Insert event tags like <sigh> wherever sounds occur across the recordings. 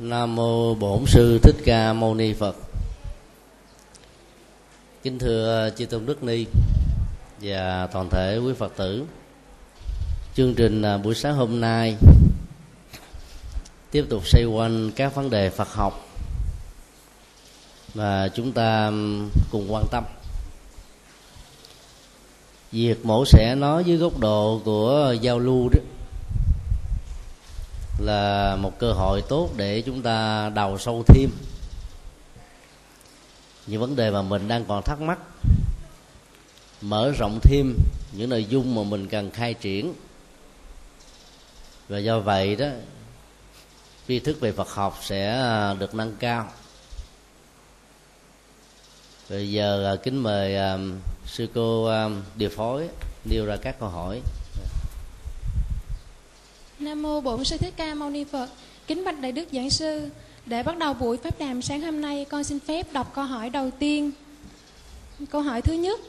Nam mô Bổn sư Thích Ca Mâu Ni Phật. Kính thưa chư tôn đức ni và toàn thể quý Phật tử. Chương trình à, buổi sáng hôm nay tiếp tục xoay quanh các vấn đề Phật học và chúng ta cùng quan tâm. Việc mổ sẽ nói dưới góc độ của giao lưu đó là một cơ hội tốt để chúng ta đào sâu thêm. Những vấn đề mà mình đang còn thắc mắc mở rộng thêm những nội dung mà mình cần khai triển. Và do vậy đó tri thức về Phật học sẽ à, được nâng cao. Bây giờ à, kính mời uh, sư cô uh, điều phối nêu ra các câu hỏi. Nam mô Bổn Sư Thích Ca Mâu Ni Phật. Kính bạch đại đức giảng sư, để bắt đầu buổi pháp đàm sáng hôm nay, con xin phép đọc câu hỏi đầu tiên. Câu hỏi thứ nhất,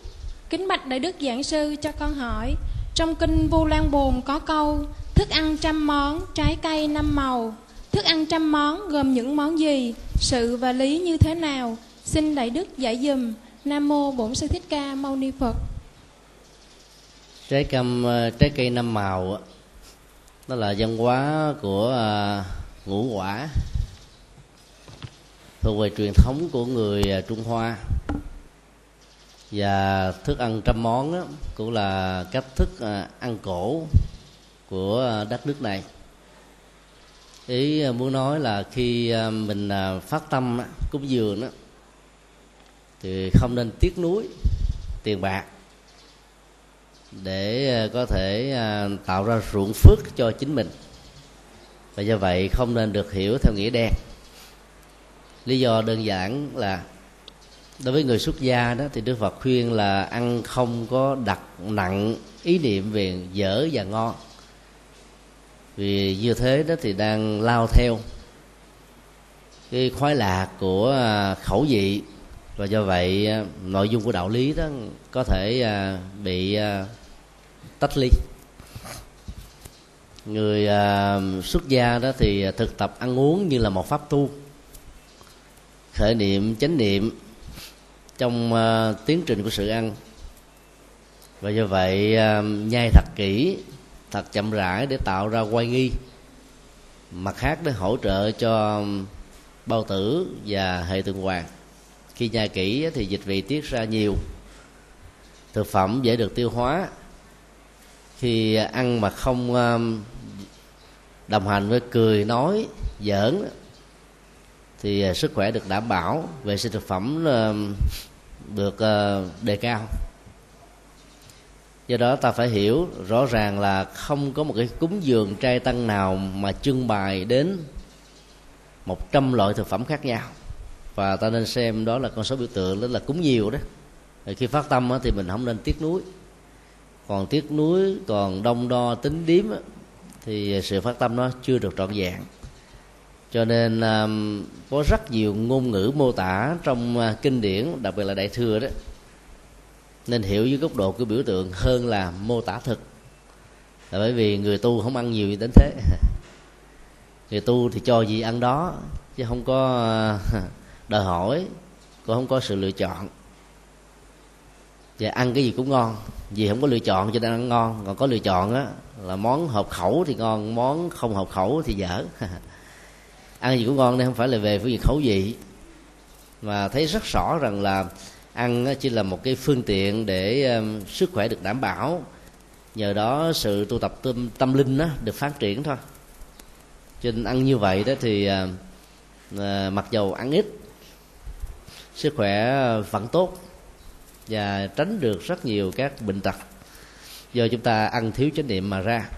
kính bạch đại đức giảng sư cho con hỏi, trong kinh Vu Lan Bồn có câu thức ăn trăm món, trái cây năm màu. Thức ăn trăm món gồm những món gì, sự và lý như thế nào? Xin đại đức giải dùm. Nam mô Bổn Sư Thích Ca Mâu Ni Phật. Trái cam ờ, trái cây năm màu đó là văn hóa của à, ngũ quả. Thuộc về truyền thống của người à, trung hoa. Và thức ăn trăm món đó, cũng là cách thức à, ăn cổ của à, đất nước này. Ý à, muốn nói là khi à, mình phát tâm cúng dường đó thì không nên tiếc nuối tiền bạc để ờ, có thể ờ, tạo ra ruộng phước cho chính mình. Và do vậy không nên được hiểu theo nghĩa đen. Lý do đơn giản là đối với người xuất gia đó thì đức phật khuyên là ăn không có đặt nặng ý niệm về dở và ngon. Vì như thế đó thì đang lao theo cái khoái lạc của ờ, khẩu vị. Và do vậy nội dung của đạo lý đó có thể bị tách ly. Người à, xuất gia đó thì thực tập ăn uống như là một pháp tu. Khởi niệm chánh niệm trong à, tiến trình của sự ăn. Và do vậy à, nhai thật kỹ thật chậm rãi để tạo ra quay nghi. Mặt khác để hỗ trợ cho bao tử và hệ tuần hoàn khi nhai kỹ thì dịch vị tiết ra nhiều. Thực phẩm dễ được tiêu hóa khi ăn mà không um, đồng hành với cười, nói, giỡn, thì uh, sức khỏe được đảm bảo, vệ sinh thực phẩm um, được uh, đề cao. Do đó ta phải hiểu rõ ràng là không có một cái cúng dường trai tăng nào mà trưng bày đến một trăm loại thực phẩm khác nhau. Và ta nên xem đó là con số biểu tượng, đó là cúng nhiều đó. Khi phát tâm thì mình không nên tiếc nuối còn tiếc nuối, còn đông đo tính điếm thì sự phát tâm nó chưa được trọn vẹn. Cho nên có rất nhiều ngôn ngữ mô tả trong à, kinh điển, đặc biệt là đại thừa đó, nên hiểu dưới góc độ của biểu tượng hơn là mô tả thực. Là bởi vì người tu không ăn nhiều như đến thế. <laughs> Người tu thì cho gì ăn đó, chứ không có à, <laughs> đòi hỏi, cũng không có sự lựa chọn và ăn cái gì cũng ngon. Vì không có lựa chọn cho nên ăn ngon. Còn có lựa chọn á là món hợp khẩu thì ngon món không hợp khẩu thì dở. <laughs> Ăn gì cũng ngon nên không phải là về phương diện khẩu vị. Mà thấy rất rõ rằng là ăn chỉ là một cái phương tiện để um, sức khỏe được đảm bảo. Nhờ đó sự tu tập tâm, tâm linh đó được phát triển thôi. Cho nên ăn như vậy đó thì uh, uh, mặc dầu ăn ít sức khỏe vẫn tốt và tránh được rất nhiều các bệnh tật. Do chúng ta ăn thiếu chánh niệm mà ra.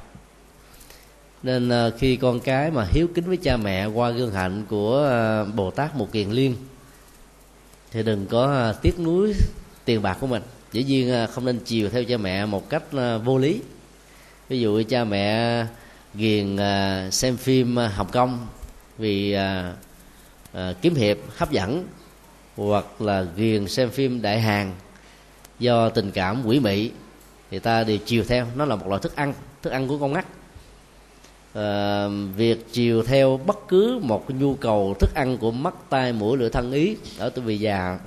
Nên ờ, khi con cái mà hiếu kính với cha mẹ qua gương hạnh của ờ, bồ tát một kiền liên, thì đừng có ờ, tiếc nuối tiền bạc của mình. Dĩ nhiên không nên chiều theo cha mẹ một cách vô lý. Ví dụ cha mẹ ghiền xem phim hồng kông vì kiếm hiệp, hấp dẫn, hoặc là ghiền xem phim đại hàng do tình cảm quỷ mị thì ta đều chiều theo. Nó là một loại thức ăn thức ăn của con ngắt. À, việc chiều theo bất cứ một nhu cầu thức ăn của mắt tai mũi lưỡi thân ý ở tuổi vị già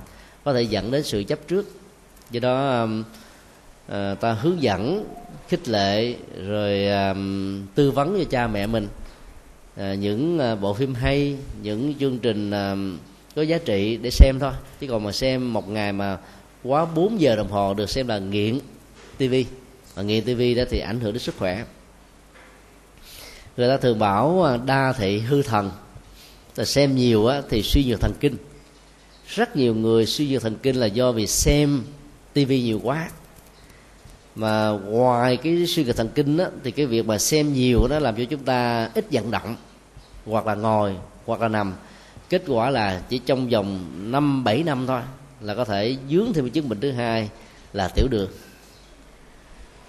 có thể dẫn đến sự chấp trước. Do đó à, ta hướng dẫn khích lệ rồi à, tư vấn cho cha mẹ mình. À, những à, bộ phim hay những chương trình à, có giá trị để xem thôi. Chứ còn mà xem một ngày mà quá 4 giờ đồng hồ được xem là nghiện tivi và nghiện tivi đó thì ảnh hưởng đến sức khỏe. Người ta thường bảo à, đa thị hư thần. Là xem nhiều á, thì suy nhược thần kinh. Rất nhiều người suy nhược thần kinh là do vì xem tivi nhiều quá. Mà ngoài cái suy nhược thần kinh á, thì cái việc mà xem nhiều nó làm cho chúng ta ít vận động hoặc là ngồi hoặc là nằm. Kết quả là chỉ trong vòng năm bảy năm thôi là có thể dướng thêm chứng bệnh thứ hai là tiểu đường.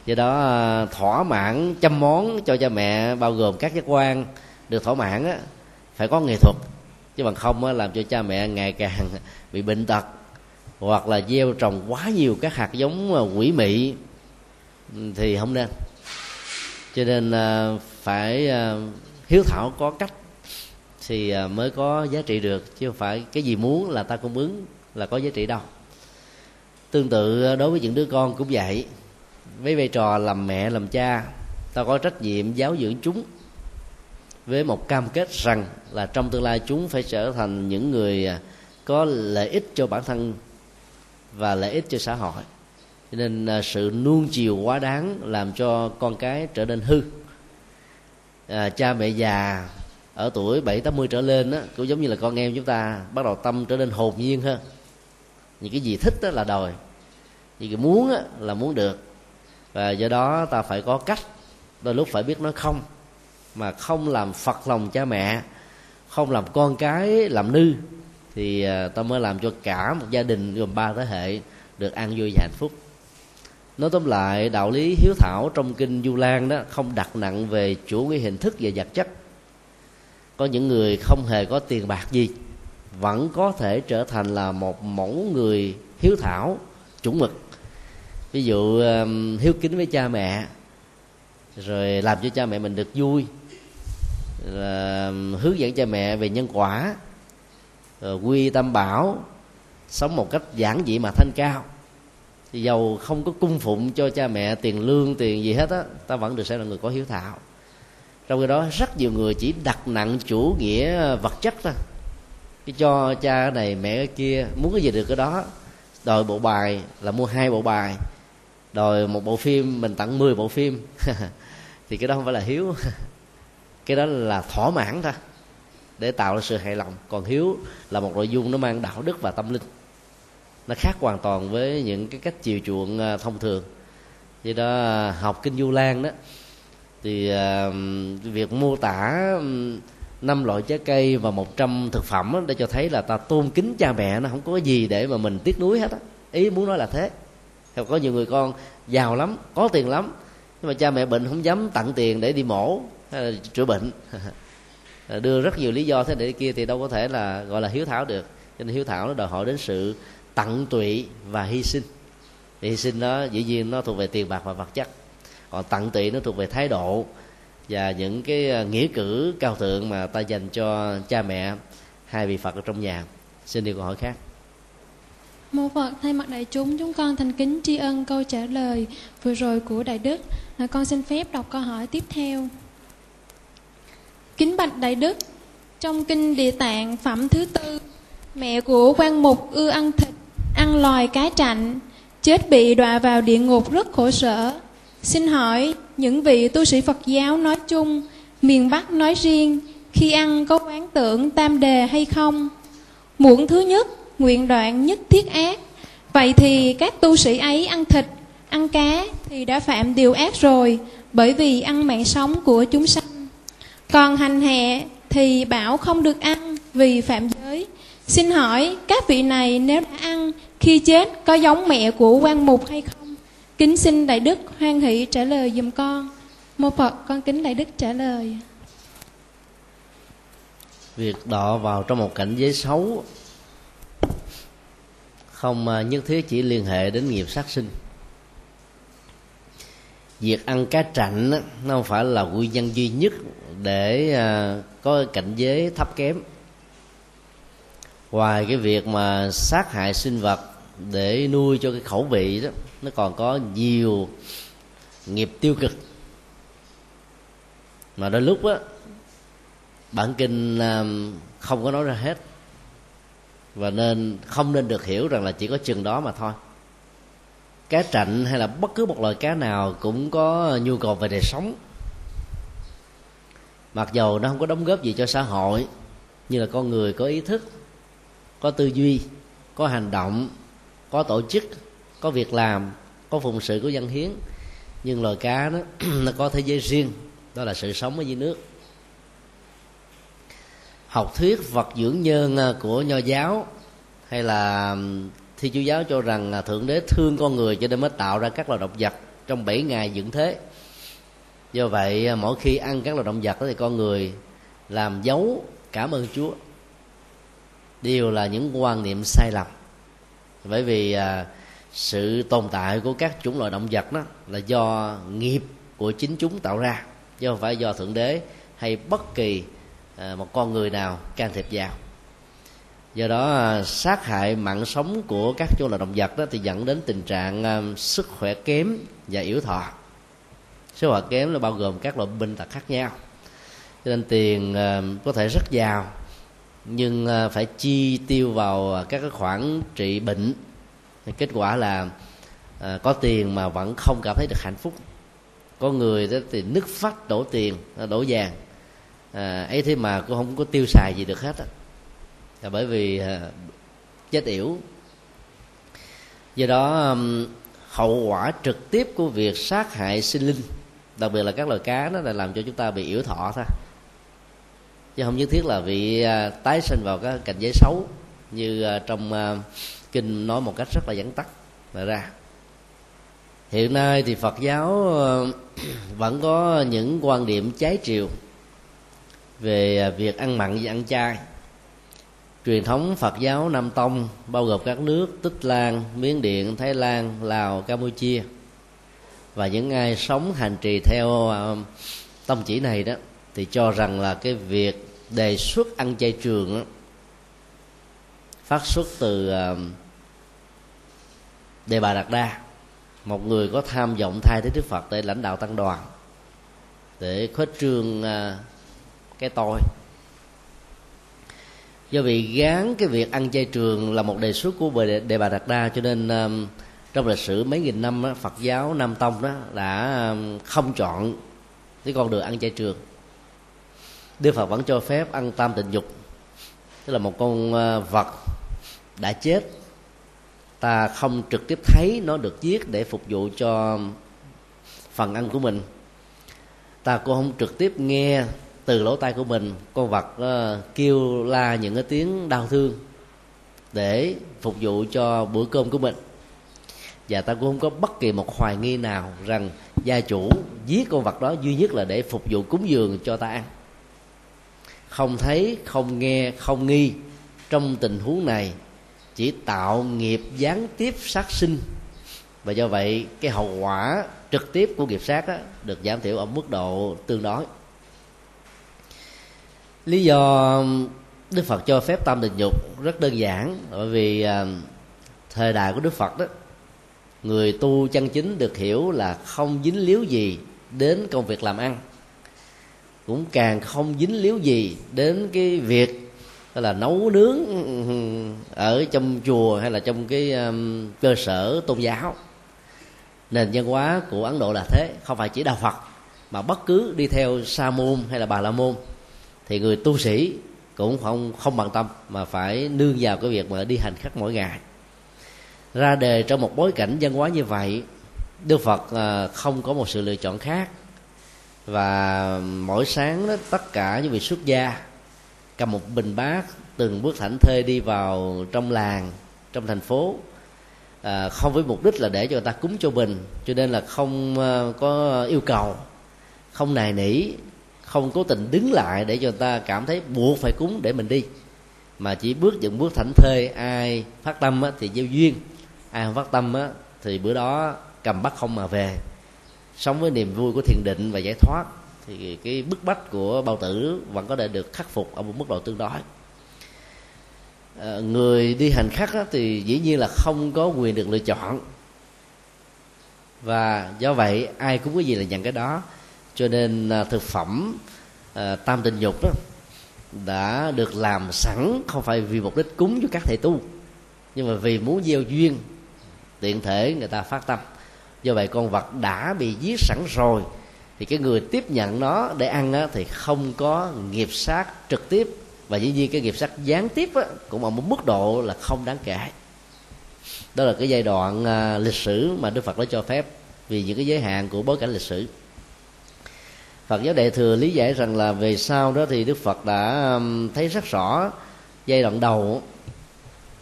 Do đó à, thỏa mãn chăm món cho cha mẹ bao gồm các giác quan được thỏa mãn á, phải có nghệ thuật. Chứ bằng không á, làm cho cha mẹ ngày càng <laughs> bị bệnh tật hoặc là gieo trồng quá nhiều các hạt giống à, quỷ mị ừ, thì không nên. Cho nên à, phải hiếu thảo có cách thì mới có giá trị được. Chứ không phải cái gì muốn là ta cung ứng là có giá trị đâu. Tương tự ờ, đối với những đứa con cũng vậy. Với vai trò làm mẹ làm cha ta có trách nhiệm giáo dưỡng chúng với một cam kết rằng là trong tương lai chúng phải trở thành những người ờ, có lợi ích cho bản thân và lợi ích cho xã hội. Cho nên ờ, sự nuông chiều quá đáng làm cho con cái trở nên hư. À, cha mẹ già ở tuổi bảy tám mươi trở lên đó, cũng giống như là con em chúng ta bắt đầu tâm trở nên hồn nhiên hơn những cái gì thích đó là đòi. Những cái muốn đó là muốn được. Và do đó ta phải có cách. Đôi lúc phải biết nói không. Mà không làm phật lòng cha mẹ, không làm con cái làm nư, thì à, ta mới làm cho cả một gia đình gồm ba thế hệ được an vui và hạnh phúc. Nói tóm lại, đạo lý hiếu thảo trong kinh du lan đó không đặt nặng về chủ nghĩa hình thức và vật chất. Có những người không hề có tiền bạc gì vẫn có thể trở thành là một mẫu người hiếu thảo, chuẩn mực. Ví dụ um, hiếu kính với cha mẹ, rồi làm cho cha mẹ mình được vui là um, hướng dẫn cha mẹ về nhân quả quy tâm bảo, sống một cách giản dị mà thanh cao. Thì dầu không có cung phụng cho cha mẹ tiền lương, tiền gì hết á, ta vẫn được xem là người có hiếu thảo. Trong khi đó, rất nhiều người chỉ đặt nặng chủ nghĩa vật chất thôi cái cho cha này mẹ cái kia muốn cái gì được cái đó. Đòi bộ bài là mua hai bộ bài. Đòi một bộ phim mình tặng 10 bộ phim. <laughs> Thì cái đó không phải là hiếu. <laughs> Cái đó là thỏa mãn thôi. Để tạo ra sự hài lòng. Còn hiếu là một nội dung nó mang đạo đức và tâm linh. Nó khác hoàn toàn với những cái cách chiều chuộng à, thông thường. Vì đó à, học kinh du lan đó thì uh, việc mô tả năm loại trái cây và một trăm thực phẩm đó, để cho thấy là ta tôn kính cha mẹ nó không có gì để mà mình tiếc nuối hết á. Ý muốn nói là thế. Có nhiều người con giàu lắm có tiền lắm nhưng mà cha mẹ bệnh không dám tặng tiền để đi mổ hay là chữa bệnh. <laughs> Đưa rất nhiều lý do thế để kia thì đâu có thể là gọi là hiếu thảo được. Cho nên hiếu thảo nó đòi hỏi đến sự tận tụy và hy sinh. Thì hy sinh đó dĩ nhiên nó thuộc về tiền bạc và vật chất. Còn tận tụy nó thuộc về thái độ và những cái ờ, nghĩa cử cao thượng mà ta dành cho cha mẹ hai vị phật ở trong nhà xin đi câu hỏi khác Mô Phật, thay mặt đại chúng, chúng con thành kính tri ân câu trả lời vừa rồi của Đại Đức. Con xin phép đọc câu hỏi tiếp theo. Kính bạch Đại Đức, trong kinh Địa Tạng phẩm thứ tư, mẹ của quan mục ưa ăn thịt, ăn loài cá trạnh, chết bị đọa vào địa ngục rất khổ sở. Xin hỏi, những vị tu sĩ Phật giáo nói chung, miền Bắc nói riêng, khi ăn có quán tưởng tam đề hay không? Muộn thứ nhất, nguyện đoạn nhất thiết ác. Vậy thì các tu sĩ ấy ăn thịt ăn cá thì đã phạm điều ác rồi bởi vì ăn mạng sống của chúng sanh. Còn hành hẹ thì bảo không được ăn vì phạm giới. Xin hỏi các vị này nếu đã ăn khi chết có giống mẹ của quan mục hay không? Kính xin đại đức hoan hỷ trả lời dùm con. Mô phật, con kính đại đức trả lời. Việc đọ vào trong một cảnh giới xấu không à, nhất thiết chỉ liên hệ đến nghiệp sát sinh. Việc ăn cá trạnh nó không phải là nguyên nhân duy nhất để à, có cảnh giới thấp kém. Ngoài cái việc mà sát hại sinh vật để nuôi cho cái khẩu vị đó nó còn có nhiều nghiệp tiêu cực. Mà đôi lúc á, bản kinh không có nói ra hết. Và nên không nên được hiểu rằng là chỉ có chừng đó mà thôi. Cá trạnh hay là bất cứ một loại cá nào cũng có nhu cầu về đời sống. Mặc dầu nó không có đóng góp gì cho xã hội, như là con người có ý thức, có tư duy, có hành động, có tổ chức có việc làm có phụng sự của dân hiến. Nhưng loài cá nó <clears throat> nó có thế giới riêng đó là sự sống ở dưới nước. Học thuyết vật dưỡng nhân à, của nho giáo hay là thi chúa giáo cho rằng là thượng đế thương con người cho nên mới tạo ra các loài động vật trong 7 ngày dưỡng thế. Do vậy à, mỗi khi ăn các loài động vật thì con người làm dấu cảm ơn chúa. Đều là những quan niệm sai lầm. Bởi vì à, sự tồn tại của các chủng loại động vật đó là do nghiệp của chính chúng tạo ra, chứ không phải do thượng đế hay bất kỳ à, một con người nào can thiệp vào. Do đó à, sát hại mạng sống của các chủng loại động vật đó thì dẫn đến tình trạng à, sức khỏe kém và yếu thọ. Sức khỏe kém là bao gồm các loại bệnh tật khác nhau. Cho nên tiền có thể rất giàu, nhưng phải chi tiêu vào các khoản trị bệnh kết quả là ờ, có tiền mà vẫn không cảm thấy được hạnh phúc. Có người đó thì nứt phát đổ tiền đổ vàng. À, ấy thế mà cũng không có tiêu xài gì được hết á. Là bởi vì à, chết yểu. Do đó hậu quả trực tiếp của việc sát hại sinh linh đặc biệt là các loài cá nó là làm cho chúng ta bị yểu thọ thôi. Chứ không nhất thiết là bị tái sinh vào các cảnh giới xấu như trong kinh nói một cách rất là dẫn tắt mà ra. Hiện nay thì phật giáo ờ, <clears throat> vẫn có những quan điểm trái chiều về việc ăn mặn và ăn chay. Truyền thống Phật giáo Nam Tông bao gồm các nước Tích Lan, Miến Điện, Thái Lan, Lào, Campuchia. Và những ai sống hành trì theo ờ, tông chỉ này đó thì cho rằng là cái việc đề xuất ăn chay trường đó, phát xuất từ um, đề bà đạt đa. Một người có tham vọng thay thế đức phật để lãnh đạo tăng đoàn để khuếch trương uh, cái tôi. Do vì gán cái việc ăn chay trường là một đề xuất của đề, đề bà đạt đa cho nên um, trong lịch sử mấy nghìn năm đó, phật giáo nam tông đó đã um, không chọn cái con đường ăn chay trường. Đức phật vẫn cho phép ăn tam tịnh dục tức là một con uh, vật đã chết ta không trực tiếp thấy nó được giết để phục vụ cho phần ăn của mình. Ta cũng không trực tiếp nghe từ lỗ tai của mình. Con vật uh, kêu la những cái tiếng đau thương để phục vụ cho bữa cơm của mình. Và ta cũng không có bất kỳ một hoài nghi nào rằng gia chủ giết con vật đó duy nhất là để phục vụ cúng dường cho ta ăn. Không thấy không nghe không nghi trong tình huống này chỉ tạo nghiệp gián tiếp sát sinh. Và do vậy, cái hậu quả trực tiếp của nghiệp sát đó được giảm thiểu ở mức độ tương đối. Lý do đức phật cho phép tam tình dục rất đơn giản, bởi vì à, thời đại của đức phật đó, người tu chân chính được hiểu là không dính líu gì đến công việc làm ăn. Cũng càng không dính líu gì đến cái việc là nấu nướng ừ, ừ, ừ, ở trong chùa hay là trong cái um, cơ sở tôn giáo. Nền văn hóa của ấn độ là thế không phải chỉ đạo phật mà bất cứ đi theo sa môn hay là bà la môn thì người tu sĩ cũng không không bằng tâm mà phải nương vào cái việc mà đi hành khắc mỗi ngày. Ra đề trong một bối cảnh văn hóa như vậy đức phật à, không có một sự lựa chọn khác. Và mỗi sáng đó tất cả những vị xuất gia cầm một bình bát từng bước thảnh thê đi vào trong làng trong thành phố. À, không với mục đích là để cho người ta cúng cho bình cho nên là không à, có yêu cầu không nài nỉ không cố tình đứng lại để cho người ta cảm thấy buộc phải cúng để mình đi. Mà chỉ bước những bước thảnh thê ai phát tâm á, thì gieo duyên ai không phát tâm á, thì bữa đó cầm bắt không mà về. Sống với niềm vui của thiền định và giải thoát thì cái bức bách của bao tử vẫn có thể được khắc phục ở một mức độ tương đối. À, người đi hành khắc thì dĩ nhiên là không có quyền được lựa chọn. Và do vậy ai cũng có gì là nhận cái đó. Cho nên ờ, thực phẩm à, tam tình dục đó đã được làm sẵn không phải vì mục đích cúng cho các thầy tu nhưng mà vì muốn gieo duyên tiện thể người ta phát tâm. Do vậy con vật đã bị giết sẵn rồi thì cái người tiếp nhận nó để ăn á, thì không có nghiệp sát trực tiếp. Và dĩ nhiên cái nghiệp sát gián tiếp á, cũng ở một mức độ là không đáng kể. Đó là cái giai đoạn à, lịch sử mà đức phật đã cho phép vì những cái giới hạn của bối cảnh lịch sử. Phật giáo Đại thừa lý giải rằng là về sau đó thì Đức Phật đã thấy rất rõ giai đoạn đầu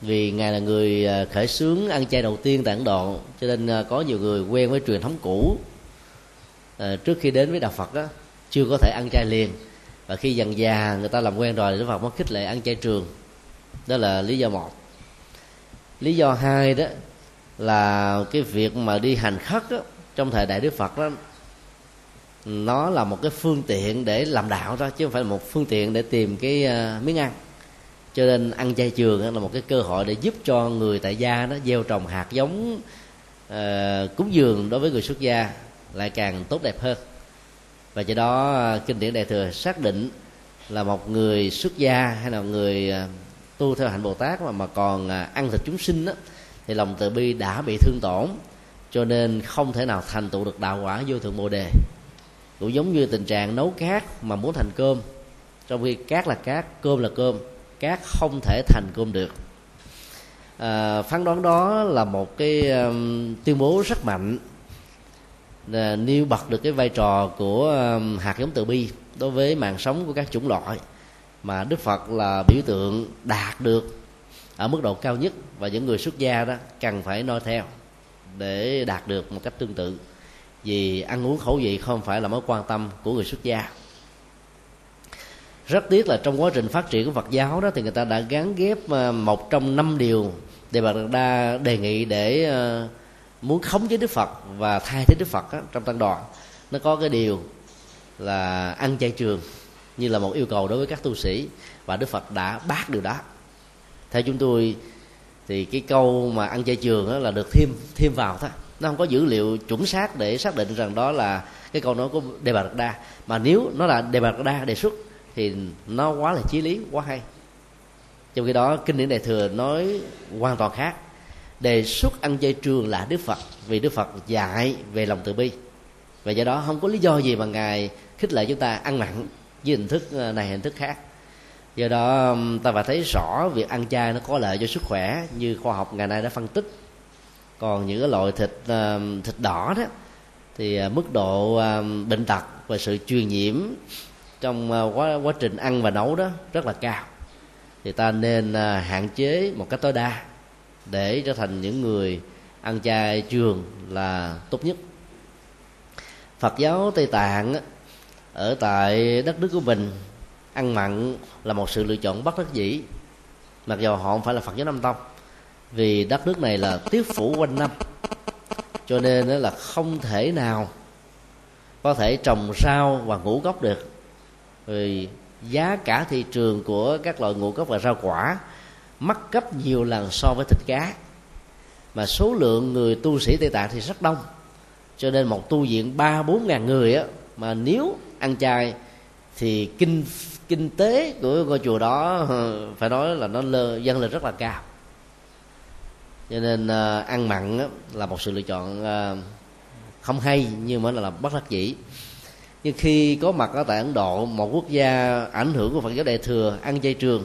vì ngài là người à, khởi xướng ăn chay đầu tiên tại Ấn Độ. Cho nên à, có nhiều người quen với truyền thống cũ. Ờ, trước khi đến với đạo Phật đó chưa có thể ăn chay liền. Và khi dần già người ta làm quen rồi thì Đức Phật mới khích lệ ăn chay trường. Đó là lý do một. Lý do hai đó là cái việc mà đi hành khất đó, trong thời đại Đức Phật đó nó là một cái phương tiện để làm đạo thôi chứ không phải là một phương tiện để tìm cái uh, miếng ăn. Cho nên ăn chay trường là một cái cơ hội để giúp cho người tại gia nó gieo trồng hạt giống uh, cúng dường đối với người xuất gia lại càng tốt đẹp hơn. Và do đó à, kinh điển đại thừa xác định là một người xuất gia hay là người à, tu theo hạnh bồ tát mà mà còn à, ăn thịt chúng sinh đó, thì lòng từ bi đã bị thương tổn cho nên không thể nào thành tựu được đạo quả vô thượng bồ đề. Cũng giống như tình trạng nấu cát mà muốn thành cơm trong khi cát là cát cơm là cơm cát không thể thành cơm được. À, phán đoán đó là một cái um, tuyên bố rất mạnh nêu bật được cái vai trò của um, hạt giống từ bi đối với mạng sống của các chủng loại mà đức phật là biểu tượng đạt được ở mức độ cao nhất và những người xuất gia đó cần phải noi theo để đạt được một cách tương tự. Vì ăn uống khẩu vị không phải là mối quan tâm của người xuất gia. Rất tiếc là trong quá trình phát triển của Phật giáo đó thì người ta đã gắn ghép uh, một trong năm điều để bà đa đề nghị để uh, muốn khống chế Đức Phật và thay thế Đức Phật á, trong tăng đoàn nó có cái điều là ăn chay trường như là một yêu cầu đối với các tu sĩ và Đức Phật đã bác điều đó. Theo chúng tôi thì cái câu mà ăn chay trường đó là được thêm thêm vào thôi. Nó không có dữ liệu chuẩn xác để xác định rằng đó là cái câu nói của đề bà đạt đa. Mà nếu nó là đề bà đạt đa đề xuất thì nó quá là chí lý quá hay. Trong khi đó kinh điển đại thừa nói hoàn toàn khác đề xuất ăn chay trường là đức phật, vì đức phật dạy về lòng từ bi. Và do đó không có lý do gì mà ngài khích lệ chúng ta ăn mặn với hình thức ờ, này, hình thức khác. Do đó ta phải thấy rõ việc ăn chay nó có lợi cho sức khỏe như khoa học ngày nay đã phân tích. Còn những cái loại thịt thịt đỏ đó, thì ờ, mức độ bệnh tật và sự truyền nhiễm trong ờ, quá quá trình ăn và nấu đó rất là cao. Thì ta nên hạn chế một cách tối đa để trở thành những người ăn chay trường là tốt nhất. Phật giáo Tây Tạng ở tại đất nước của mình, ăn mặn là một sự lựa chọn bất đắc dĩ, mặc dù họ không phải là Phật giáo Nam Tông, vì đất nước này là tiếp phủ quanh năm, cho nên là không thể nào có thể trồng rau và ngũ cốc được. Vì giá cả thị trường của các loại ngũ cốc và rau quả mắc gấp nhiều lần so với thịt cá. Mà số lượng người tu sĩ tây tạng thì rất đông. Cho nên một tu viện ba bốn ngàn người á mà nếu ăn chay thì kinh kinh tế của ngôi chùa đó phải nói là nó lơ, dâng lên rất là cao. Cho nên uh, ăn mặn á, là một sự lựa chọn uh, không hay nhưng mà là bất đắc dĩ. Nhưng khi có mặt ở tại ấn độ một quốc gia ảnh hưởng của phật giáo đại thừa ăn chay trường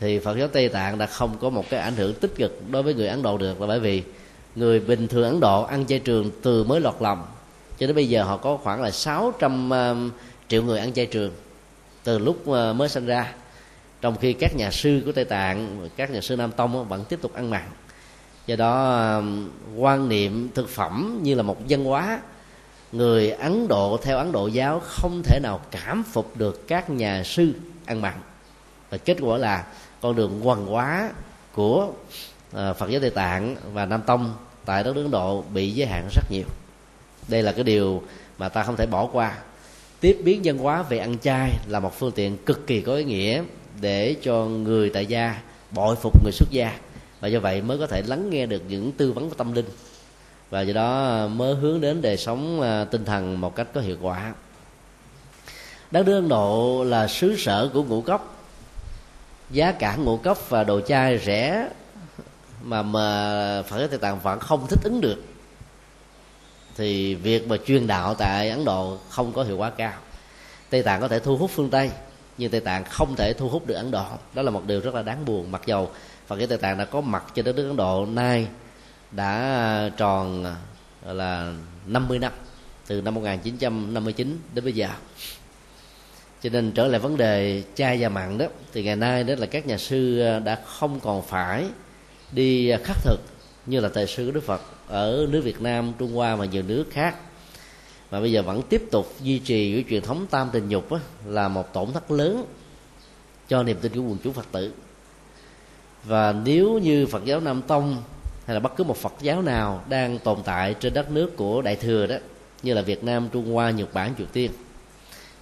thì phật giáo tây tạng đã không có một cái ảnh hưởng tích cực đối với người ấn độ được là bởi vì người bình thường ấn độ ăn chay trường từ mới lọt lòng. Cho đến bây giờ họ có khoảng là 600 um, triệu người ăn chay trường từ lúc uh, mới sinh ra. Trong khi các nhà sư của tây tạng, các nhà sư nam tông vẫn tiếp tục ăn mặn. Do đó um, quan niệm thực phẩm như là một văn hóa, người ấn độ, theo ấn độ giáo, không thể nào cảm phục được các nhà sư ăn mặn. Và kết quả là con đường quần hóa của à, phật giáo tây tạng và nam tông tại đất nước ấn độ bị giới hạn rất nhiều. Đây là cái điều mà ta không thể bỏ qua. Tiếp biến văn hóa về ăn chay là một phương tiện cực kỳ có ý nghĩa để cho người tại gia bội phục người xuất gia và do vậy mới có thể lắng nghe được những tư vấn của tâm linh và do đó mới hướng đến đời sống à, tinh thần một cách có hiệu quả. Đất nước ấn độ là xứ sở của ngũ cốc giá cả ngũ cốc và đồ chai rẻ mà mà phật tây tạng vẫn không thích ứng được. Thì việc mà truyền đạo tại ấn độ không có hiệu quả cao. Tây tạng có thể thu hút phương tây, nhưng tây tạng không thể thu hút được ấn độ. Đó là một điều rất là đáng buồn. Mặc dầu phật giáo tây tạng đã có mặt trên đất nước ấn độ nay đã tròn là 50 năm, từ năm 1959 đến bây giờ cho nên trở lại vấn đề chai và mặn đó thì ngày nay đó là các nhà sư à, đã không còn phải đi à, khắc thực như là thời sư của đức phật ở nước việt nam trung hoa và nhiều nước khác. Mà bây giờ vẫn tiếp tục duy trì cái truyền thống tam tình dục á, là một tổn thất lớn cho niềm tin của quần chúng phật tử. Và nếu như phật giáo nam tông hay là bất cứ một phật giáo nào đang tồn tại trên đất nước của đại thừa đó như là việt nam trung hoa nhật bản triều tiên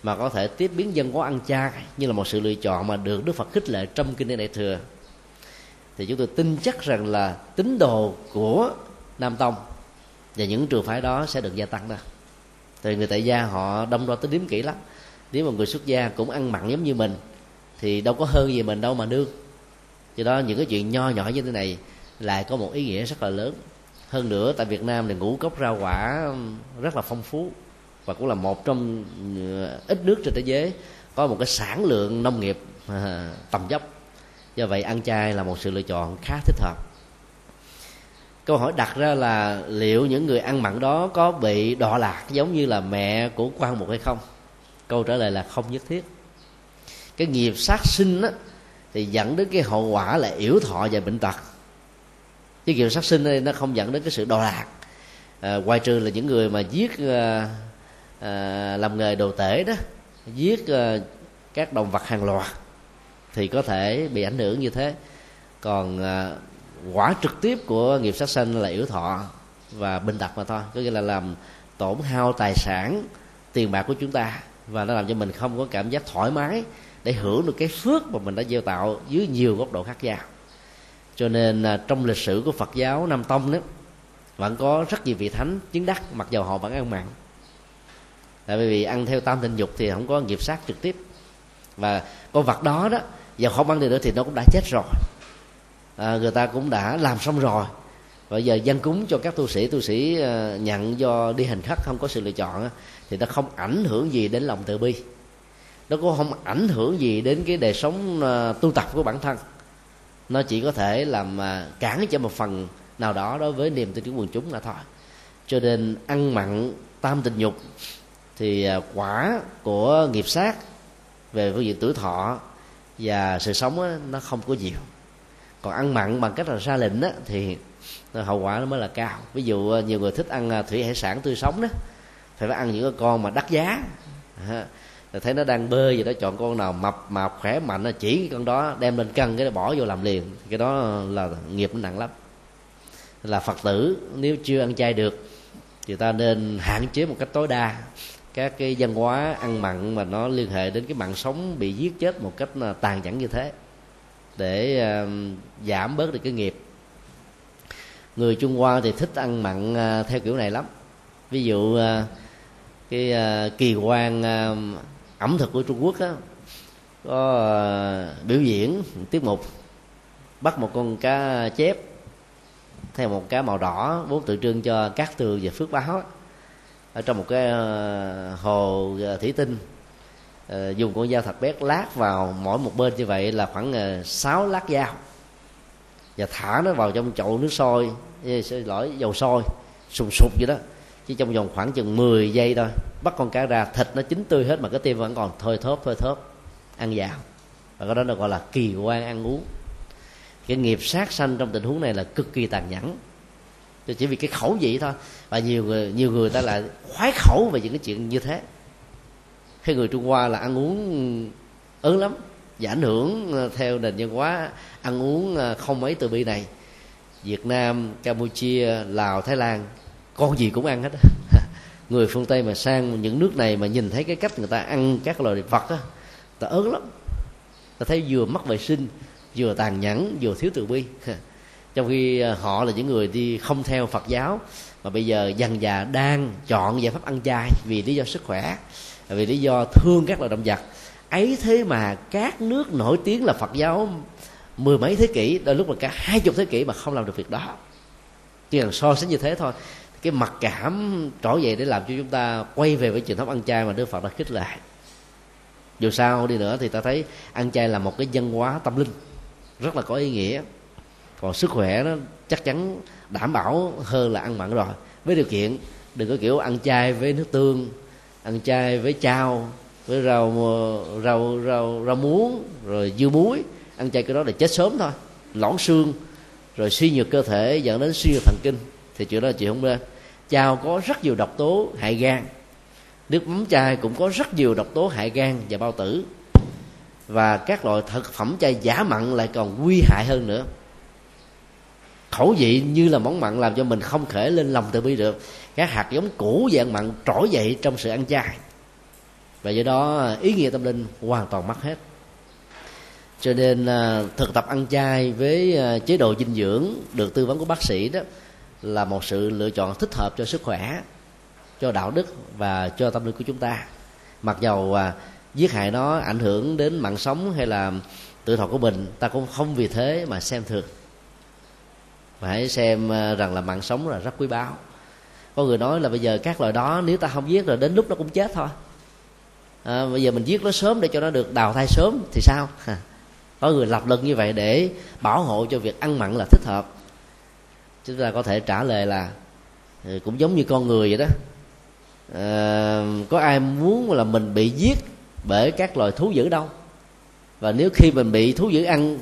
mà có thể tiếp biến dân có ăn chay như là một sự lựa chọn mà được đức phật khích lệ trong kinh điển đại thừa. Thì chúng tôi tin chắc rằng là tín đồ của nam tông và những trường phái đó sẽ được gia tăng đó. Thì người tại gia họ đông đo tính điếm kỹ lắm. Nếu mà người xuất gia cũng ăn mặn giống như mình, thì đâu có hơn gì mình đâu mà nương. Do đó những cái chuyện nho nhỏ như thế này lại có một ý nghĩa rất là lớn. Hơn nữa tại Việt Nam thì ngũ cốc rau quả rất là phong phú và cũng là một trong ờ, ít nước trên thế giới có một cái sản lượng nông nghiệp ờ, tầm dốc. Do vậy ăn chay là một sự lựa chọn khá thích hợp. Câu hỏi đặt ra là liệu những người ăn mặn đó có bị đọa lạc giống như là mẹ của quan một hay không? Câu trả lời là không nhất thiết. Cái nghiệp sát sinh á, thì dẫn đến cái hậu quả là yểu thọ và bệnh tật. Cái nghiệp sát sinh đây nó không dẫn đến cái sự đọa lạc. À, ngoài trừ là những người mà giết à, à, làm nghề đồ tể đó giết à, các động vật hàng loạt thì có thể bị ảnh hưởng như thế. Còn à, quả trực tiếp của nghiệp sát sanh là yếu thọ và bình đặc mà thôi có nghĩa là làm tổn hao tài sản tiền bạc của chúng ta và nó làm cho mình không có cảm giác thoải mái để hưởng được cái phước mà mình đã gieo tạo dưới nhiều góc độ khác nhau. Cho nên à, trong lịch sử của Phật giáo Nam Tông đó vẫn có rất nhiều vị thánh chứng đắc mặc dầu họ vẫn ăn mặn tại vì ăn theo tam tình dục thì không có nghiệp sát trực tiếp. Và con vật đó đó giờ không ăn được nữa thì nó cũng đã chết rồi. À, người ta cũng đã làm xong rồi. Và giờ dân cúng cho các tu sĩ tu sĩ à, nhận do đi hình khắc không có sự lựa chọn thì nó không ảnh hưởng gì đến lòng từ bi. Nó cũng không ảnh hưởng gì đến cái đời sống à, tu tập của bản thân. Nó chỉ có thể làm à, cản cho một phần nào đó đối với niềm tin của quần chúng là thôi. Cho nên ăn mặn tam tình dục thì à, quả của nghiệp sát về phương diện tuổi thọ và sự sống đó, nó không có nhiều. Còn ăn mặn bằng cách là ra lệnh đó, thì hậu quả nó mới là cao. Ví dụ à, nhiều người thích ăn à, thủy hải sản tươi sống đó phải phải ăn những con mà đắt giá. Rồi thấy nó đang bơi gì đó chọn con nào mập mạp khỏe mạnh chỉ con đó đem lên cân cái bỏ vô làm liền. Cái đó là nghiệp nó nặng lắm. Là phật tử nếu chưa ăn chay được thì ta nên hạn chế một cách tối đa các cái văn hóa ăn mặn mà nó liên hệ đến cái mạng sống bị giết chết một cách ờ, tàn nhẫn như thế để giảm bớt được cái nghiệp. Người trung hoa thì thích ăn mặn ờ, theo kiểu này lắm. Ví dụ ờ, cái kỳ quan ẩm thực của trung quốc á, có biểu diễn tiết mục bắt một con cá chép theo một cá màu đỏ, vốn tượng trưng cho cát tường và phước báo ở trong một cái ờ, hồ ờ, thủy tinh. Ờ, dùng con dao thật bét lát vào mỗi một bên như vậy là khoảng 6 lát dao. Và thả nó vào trong chậu nước sôi xin lỗi, dầu sôi sùng sục vậy đó. Chỉ trong vòng khoảng chừng 10 giây thôi, bắt con cá ra, thịt nó chín tươi hết mà cái tim vẫn còn thơi thớp thơi thớp, ăn vào và cái đó được gọi là kỳ quan ăn uống. Cái nghiệp sát sanh trong tình huống này là cực kỳ tàn nhẫn chỉ vì cái khẩu vị thôi. Và nhiều người nhiều người ta lại khoái khẩu về những cái chuyện như thế. Hay người trung hoa là ăn uống ớn lắm. Và ảnh hưởng ờ, theo nền văn hóa, ăn uống ờ, không mấy từ bi này. Việt nam, campuchia, lào, thái lan, con gì cũng ăn hết <laughs> người phương tây mà sang những nước này mà nhìn thấy cái cách người ta ăn các loài vật á ta ớn lắm. Ta thấy vừa mất vệ sinh, vừa tàn nhẫn, vừa thiếu từ bi. <laughs> trong khi ờ, họ là những người đi không theo phật giáo, mà bây giờ dần già đang chọn giải pháp ăn chay vì lý do sức khỏe, vì lý do thương các loài động vật. Ấy thế mà các nước nổi tiếng là phật giáo mười mấy thế kỷ, đôi lúc là cả hai chục thế kỷ mà không làm được việc đó. Chỉ cần so sánh như thế thôi, cái mặc cảm trỗi dậy để làm cho chúng ta quay về với truyền thống ăn chay mà đức phật đã khích lệ. Dù sao đi nữa thì ta thấy ăn chay là một cái văn hóa tâm linh, rất là có ý nghĩa còn sức khỏe nó chắc chắn đảm bảo hơn là ăn mặn rồi. Với điều kiện, đừng có kiểu ăn chay với nước tương, ăn chay với chao, với rau rau rau rau muống, rồi dưa muối. Ăn chay cái đó là chết sớm thôi. Lõn xương, rồi suy nhược cơ thể, dẫn đến suy nhược thần kinh. Thì chuyện đó là chuyện không nên. Chao có rất nhiều độc tố hại gan. Nước mắm chay cũng có rất nhiều độc tố hại gan và bao tử. Và các loại thực phẩm chay giả mặn lại còn nguy hại hơn nữa khẩu vị như là món mặn làm cho mình không thể lên lòng từ bi được. Các hạt giống cũ dạng mặn trỗi dậy trong sự ăn chay. Và do đó, ý nghĩa tâm linh hoàn toàn mất hết. Cho nên à, thực tập ăn chay với à, chế độ dinh dưỡng được tư vấn của bác sĩ đó là một sự lựa chọn thích hợp cho sức khỏe, cho đạo đức và cho tâm linh của chúng ta. Mặc dầu à, giết hại nó ảnh hưởng đến mạng sống hay là tự thọ của mình, ta cũng không vì thế mà xem thường mà hãy xem ờ, rằng là mạng sống là rất quý báu. Có người nói là bây giờ các loài đó nếu ta không giết rồi đến lúc nó cũng chết thôi. À, bây giờ mình giết nó sớm để cho nó được đào thai sớm thì sao? Có người lập luận như vậy để bảo hộ cho việc ăn mặn là thích hợp. Chúng ta có thể trả lời là ừ, cũng giống như con người vậy đó. À, có ai muốn là mình bị giết bởi các loài thú dữ đâu? Và nếu khi mình bị thú dữ ăn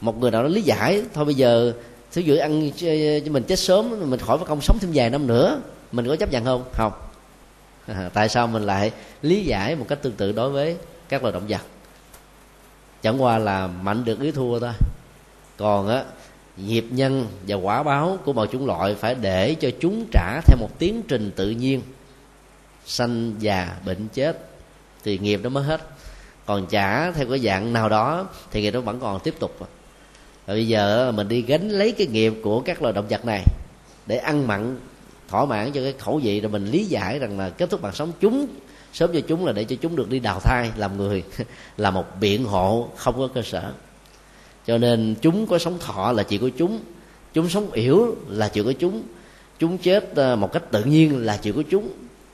một người nào đó lý giải thôi bây giờ thú dụ ăn cho mình chết sớm mình khỏi phải công sống thêm vài năm nữa mình có chấp nhận không? Không. À, <laughs> tại sao mình lại lý giải một cách tương tự đối với các loài động vật? Chẳng qua là mạnh được yếu thua thôi. Còn á nghiệp nhân và quả báo của mọi chủng loại phải để cho chúng trả theo một tiến trình tự nhiên. Sanh già bệnh chết thì nghiệp nó mới hết. Còn trả theo cái dạng nào đó thì nghiệp nó vẫn còn tiếp tục và bây giờ mình đi gánh lấy cái nghiệp của các loài động vật này để ăn mặn, thỏa mãn cho cái khẩu vị, rồi mình lý giải rằng là kết thúc bằng sống chúng, sớm cho chúng là để cho chúng được đi đào thai, làm người, <laughs> là một biện hộ không có cơ sở. Cho nên chúng có sống thọ là chuyện của chúng chúng sống yểu là chuyện của chúng chúng chết à, một cách tự nhiên là chuyện của chúng.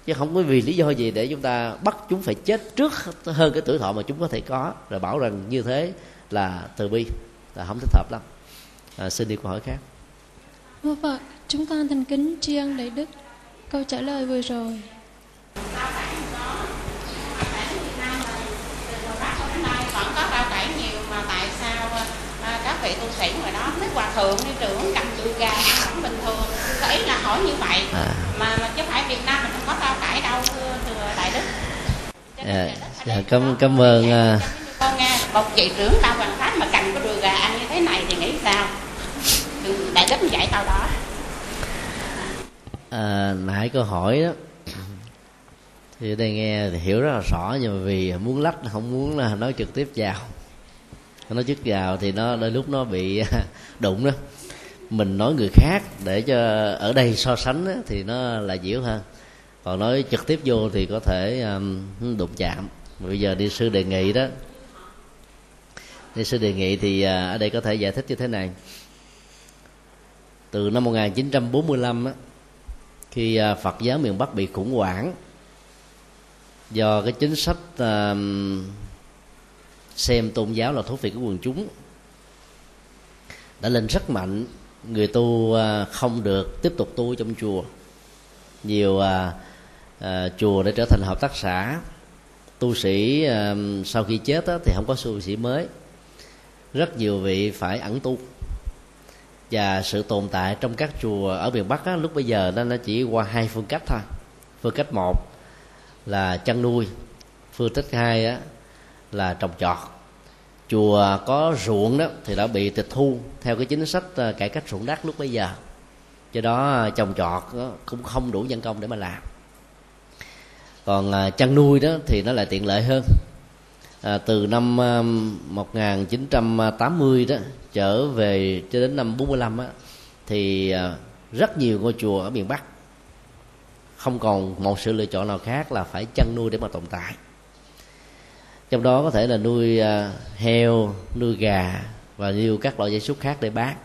Chứ không có vì lý do gì để chúng ta bắt chúng phải chết trước hơn cái tuổi thọ mà chúng có thể có. Rồi bảo rằng như thế là từ bi là không thích hợp lắm. À, xin đi câu hỏi khác. Vâng Phật, chúng con thành kính tri ân đại đức. Câu trả lời vừa rồi. Vị tu sĩ ngoài đó mấy hòa thượng hay trưởng cầm đùi gà không bình thường có ý là hỏi như vậy à. mà mà chứ phải việt nam mình không có rau cải đâu thưa thưa đại đức dạ, dạ, cảm cảm ơn uh... con nghe một vị trưởng ba hoàng pháp mà cầm cái đùi gà ăn như thế này thì nghĩ sao? Ừ, đại đức dạy tao đó. À, nãy câu hỏi đó. Thì đây nghe thì hiểu rất là rõ nhưng mà vì muốn lách không muốn là nói trực tiếp vào. Nó trước vào thì nó đôi lúc nó bị <laughs> đụng đó. Mình nói người khác để cho ở đây so sánh đó, thì nó là dịu hơn. Còn nói trực tiếp vô thì có thể um, đụng chạm. Bây giờ đi sư đề nghị đó thì sư đề nghị thì à, ở đây có thể giải thích như thế này. Từ năm 1945 á, khi à, Phật giáo miền Bắc bị khủng hoảng do cái chính sách à, xem tôn giáo là thú vị của quần chúng đã lên rất mạnh. Người tu không được tiếp tục tu trong chùa. Nhiều à, à, chùa để trở thành hợp tác xã. Tu sĩ à, sau khi chết á, thì không có tu sĩ mới rất nhiều vị phải ẩn tu. Và sự tồn tại trong các chùa ở miền bắc á, lúc bây giờ nó nó chỉ qua hai phương cách thôi. Phương cách một là chăn nuôi phương cách hai á, là trồng trọt. Chùa có ruộng đó thì đã bị tịch thu theo cái chính sách ờ, cải cách ruộng đất lúc bây giờ. Do đó ờ, trồng trọt cũng không đủ nhân công để mà làm. Còn ờ, chăn nuôi đó thì nó lại tiện lợi hơn à, từ năm à, 1980 đó trở về cho đến năm 45 á, thì à, rất nhiều ngôi chùa ở miền Bắc không còn một sự lựa chọn nào khác là phải chăn nuôi để mà tồn tại. Trong đó có thể là nuôi à, heo nuôi gà và nhiều các loại gia súc khác để bán.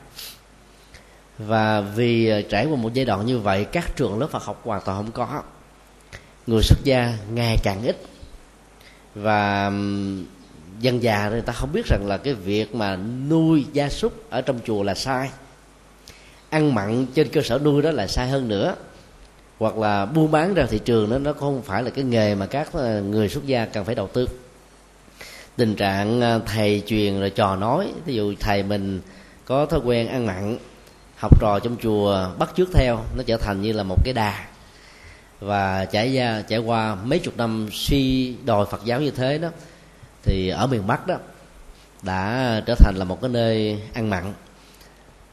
Và vì à, trải qua một giai đoạn như vậy các trường lớp Phật học hoàn toàn không có. Người xuất gia ngày càng ít và dân già người ta không biết rằng là cái việc mà nuôi gia súc ở trong chùa là sai. Ăn mặn trên cơ sở nuôi đó là sai hơn nữa. Hoặc là buôn bán ra thị trường đó, nó không phải là cái nghề mà các ờ, người xuất gia cần phải đầu tư. Tình trạng ờ, thầy truyền rồi trò nói ví dụ thầy mình có thói quen ăn mặn, học trò trong chùa bắt chước theo, nó trở thành như là một cái đà và trải ra trải qua mấy chục năm suy đòi Phật giáo như thế đó thì ở miền Bắc đó đã trở thành là một cái nơi ăn mặn.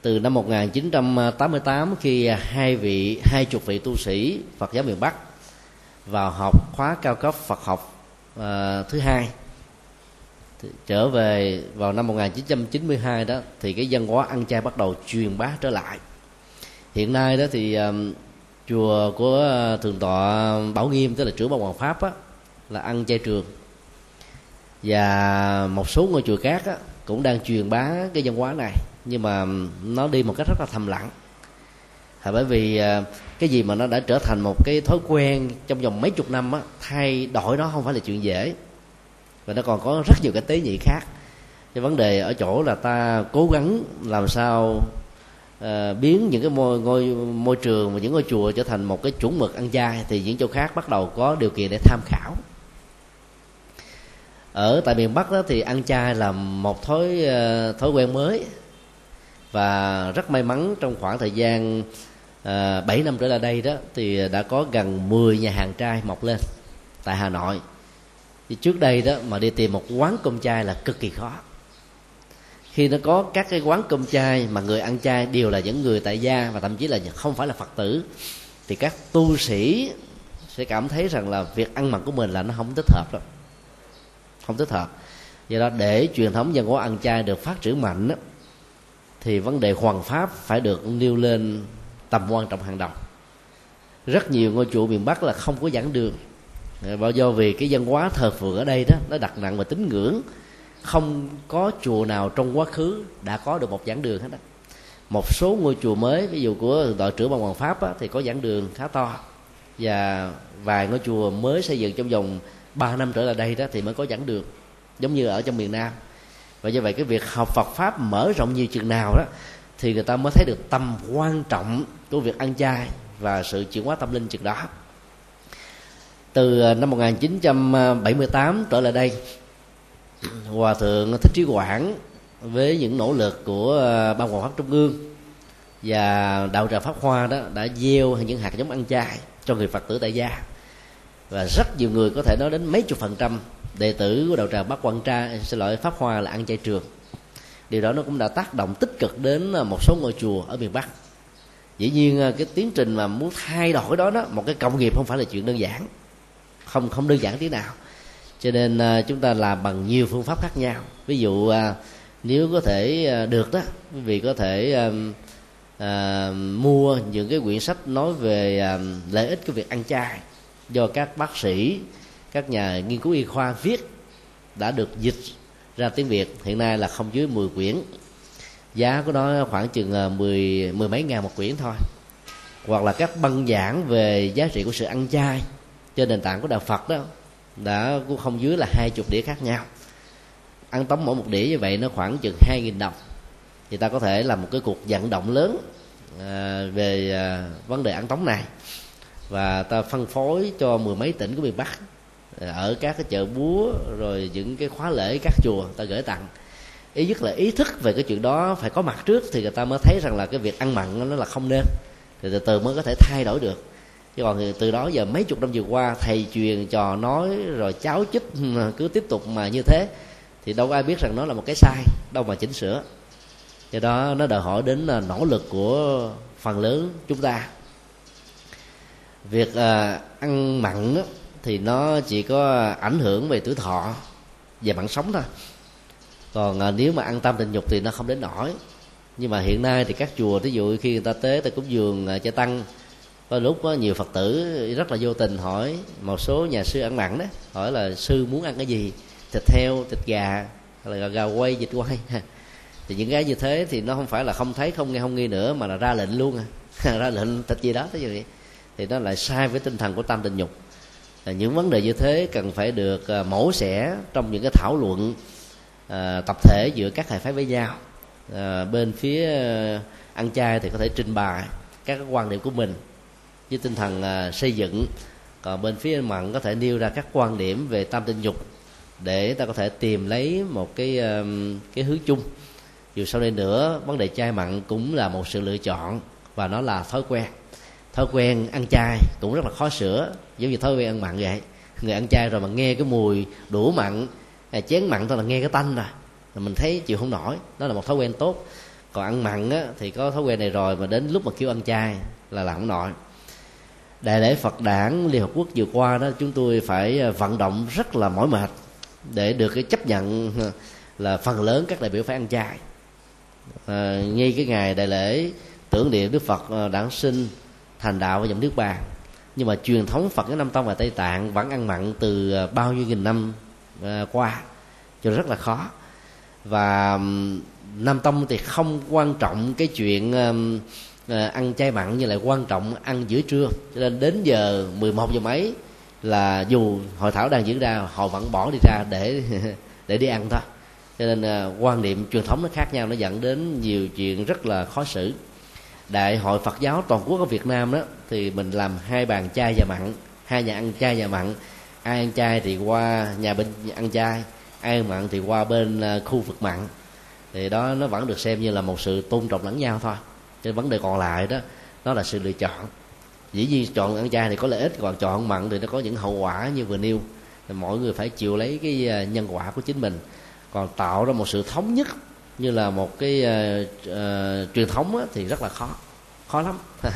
Từ năm 1988 khi hai vị hai chục vị tu sĩ Phật giáo miền Bắc vào học khóa cao cấp Phật học uh, thứ hai trở về vào năm 1992 đó thì cái dân hóa ăn chay bắt đầu truyền bá trở lại. Hiện nay đó thì uh, chùa của ờ, thượng tọa Bảo Nghiêm tức là trưởng ban hoàng pháp á, là ăn chay trường. Và một số ngôi chùa khác á, cũng đang truyền bá cái văn hóa này nhưng mà nó đi một cách rất là thầm lặng. Là bởi vì à, cái gì mà nó đã trở thành một cái thói quen trong vòng mấy chục năm á, thay đổi nó không phải là chuyện dễ. Và nó còn có rất nhiều cái tế nhị khác. Cái vấn đề ở chỗ là ta cố gắng làm sao uh, biến những cái môi ngôi môi trường và những ngôi chùa trở thành một cái chuẩn mực ăn chay thì những chỗ khác bắt đầu có điều kiện để tham khảo. Ở tại miền bắc đó thì ăn chay là một thói uh, thói quen mới. Và rất may mắn trong khoảng thời gian ờ, uh, 7 năm trở lại đây đó thì đã có gần 10 nhà hàng trai mọc lên tại Hà Nội. Thì trước đây đó mà đi tìm một quán cơm chay là cực kỳ khó khi nó có các cái quán cơm chay mà người ăn chay đều là những người tại gia và thậm chí là không phải là phật tử thì các tu sĩ sẽ cảm thấy rằng là việc ăn mặc của mình là nó không thích hợp đâu. Không thích hợp. Do đó để truyền thống văn hóa ăn chay được phát triển mạnh đó, thì vấn đề hoàng pháp phải được nêu lên tầm quan trọng hàng đầu. Rất nhiều ngôi chùa miền bắc là không có giảng đường. Bao do vì cái văn hóa thờ phượng ở đây đó nó đặt nặng và tín ngưỡng không có chùa nào trong quá khứ đã có được một giảng đường hết đó một số ngôi chùa mới ví dụ của đội trưởng bằng hoàng pháp á, thì có giảng đường khá to. Và vài ngôi chùa mới xây dựng trong vòng 3 năm trở lại đây đó thì mới có giảng đường giống như ở trong miền nam. Và do vậy cái việc học Phật pháp mở rộng nhiều chừng nào đó thì người ta mới thấy được tầm quan trọng của việc ăn chay và sự chuyển hóa tâm linh chừng đó. Từ à, năm 1978 trở lại đây hòa thượng thích trí quảng với những nỗ lực của ờ, ban hoàng pháp trung ương và đạo tràng pháp hoa đó đã gieo những hạt giống ăn chay cho người phật tử tại gia. Và rất nhiều người có thể nói đến mấy chục phần trăm đệ tử của đạo tràng bắc quan tra ờ, xin lỗi, pháp hoa là ăn chay trường. Điều đó nó cũng đã tác động tích cực đến ờ, một số ngôi chùa ở miền bắc. Dĩ nhiên cái tiến trình mà muốn thay đổi đó đó, một cái công nghiệp không phải là chuyện đơn giản. Không không đơn giản tí nào cho nên à, chúng ta làm bằng nhiều phương pháp khác nhau. Ví dụ à, nếu có thể à, được đó quý vị có thể à, mua những cái quyển sách nói về à, lợi ích của việc ăn chay do các bác sĩ các nhà nghiên cứu y khoa viết đã được dịch ra tiếng việt. Hiện nay là không dưới 10 quyển. Giá của nó khoảng chừng mười mười mấy ngàn một quyển thôi. Hoặc là các băng giảng về giá trị của sự ăn chay trên nền tảng của đạo phật đó đã cũng không dưới là hai chục đĩa khác nhau. Ăn tống mỗi một đĩa như vậy nó khoảng chừng hai nghìn đồng. Thì ta có thể làm một cái cuộc vận động lớn à, về à, vấn đề ăn tống này. Và ta phân phối cho mười mấy tỉnh của miền bắc à, ở các cái chợ búa rồi những cái khóa lễ các chùa ta gửi tặng. Ý nhất là ý thức về cái chuyện đó phải có mặt trước thì người ta mới thấy rằng là cái việc ăn mặn nó là không nên. Thì từ từ mới có thể thay đổi được chứ còn từ đó giờ mấy chục năm vừa qua thầy truyền trò nói rồi cháu chích <laughs> cứ tiếp tục mà như thế thì đâu có ai biết rằng nó là một cái sai đâu mà chỉnh sửa. Do đó nó đòi hỏi đến là nỗ lực của phần lớn chúng ta. Việc à, ăn mặn thì nó chỉ có ảnh hưởng về tuổi thọ về mạng sống thôi. Còn à, nếu mà ăn tam tình dục thì nó không đến nổi nhưng mà hiện nay thì các chùa ví dụ khi người ta tế ta cúng dường à, cho tăng có lúc có nhiều phật tử rất là vô tình hỏi một số nhà sư ăn mặn đó hỏi là sư muốn ăn cái gì? Thịt heo thịt gà hay là gà quay vịt quay? <laughs> Thì những cái như thế thì nó không phải là không thấy không nghe không nghi nữa mà là ra lệnh luôn à. <laughs> Ra lệnh thịt gì đó thế gì thì nó lại sai với tinh thần của tam tình dục là những vấn đề như thế cần phải được à, mổ xẻ trong những cái thảo luận à, tập thể giữa các thầy phái với nhau. À, bên phía à, ăn chay thì có thể trình bày các quan điểm của mình với tinh thần à, xây dựng. Còn bên phía mặn có thể nêu ra các quan điểm về tam tinh dục để ta có thể tìm lấy một cái cái hướng chung. Dù sau đây nữa vấn đề chai mặn cũng là một sự lựa chọn và nó là thói quen. Thói quen ăn chay cũng rất là khó sửa giống như thói quen ăn mặn vậy. Người ăn chay rồi mà nghe cái mùi đũa mặn à, chén mặn thôi là nghe cái tanh rồi là mình thấy chịu không nổi. Đó là một thói quen tốt. Còn ăn mặn á, thì có thói quen này rồi mà đến lúc mà kêu ăn chay là làm không nổi đại lễ phật đản liên hợp quốc vừa qua đó chúng tôi phải à, vận động rất là mỏi mệt để được cái chấp nhận à, là phần lớn các đại biểu phải ăn chay. À, ngay cái ngày đại lễ tưởng niệm đức phật à, đản sinh thành đạo và dòng nước bàn nhưng mà truyền thống phật cái Nam tông và tây tạng vẫn ăn mặn từ bao nhiêu nghìn năm qua cho rất là khó. Và nam tông thì không quan trọng cái chuyện Ờ, ăn chay mặn như lại quan trọng ăn giữa trưa. Cho nên đến giờ 11 giờ mấy là dù hội thảo đang diễn ra, họ vẫn bỏ đi ra để <laughs> để đi ăn thôi. Cho nên ờ, quan niệm truyền thống nó khác nhau, nó dẫn đến nhiều chuyện rất là khó xử. Đại hội phật giáo toàn quốc ở việt nam đó, thì mình làm hai bàn chay và mặn. Hai nhà ăn chay và mặn. Ai ăn chay thì qua nhà bên ăn chay, ai ăn mặn thì qua bên ờ, khu vực mặn. Thì đó, nó vẫn được xem như là một sự tôn trọng lẫn nhau thôi cái vấn đề còn lại đó nó là sự lựa chọn. Dĩ nhiên chọn ăn chay thì có lợi ích còn chọn ăn mặn thì nó có những hậu quả như vừa nêu. Thì mỗi người phải chịu lấy cái à, nhân quả của chính mình. Còn tạo ra một sự thống nhất như là một cái uh, uh, truyền thống á, thì rất là khó khó lắm. <laughs>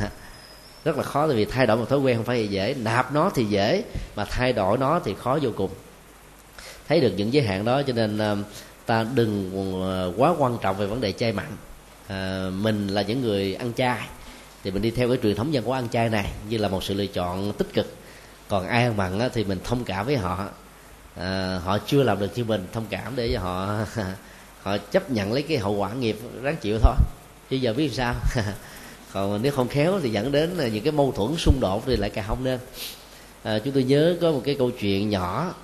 Rất là khó tại vì thay đổi một thói quen không phải dễ. Nạp nó thì dễ mà thay đổi nó thì khó vô cùng. Thấy được những giới hạn đó cho nên uh, ta đừng quá quan trọng về vấn đề chay mặn à, mình là những người ăn chay. Thì mình đi theo cái truyền thống văn hóa ăn chay này như là một sự lựa chọn tích cực. Còn ai ăn mặn á, thì mình thông cảm với họ. À, họ chưa làm được như mình thông cảm để cho họ <laughs> họ chấp nhận lấy cái hậu quả nghiệp ráng chịu thôi. Chứ giờ biết sao? <laughs> Còn nếu không khéo thì dẫn đến là những cái mâu thuẫn xung đột thì lại càng không nên. À, chúng tôi nhớ có một cái câu chuyện nhỏ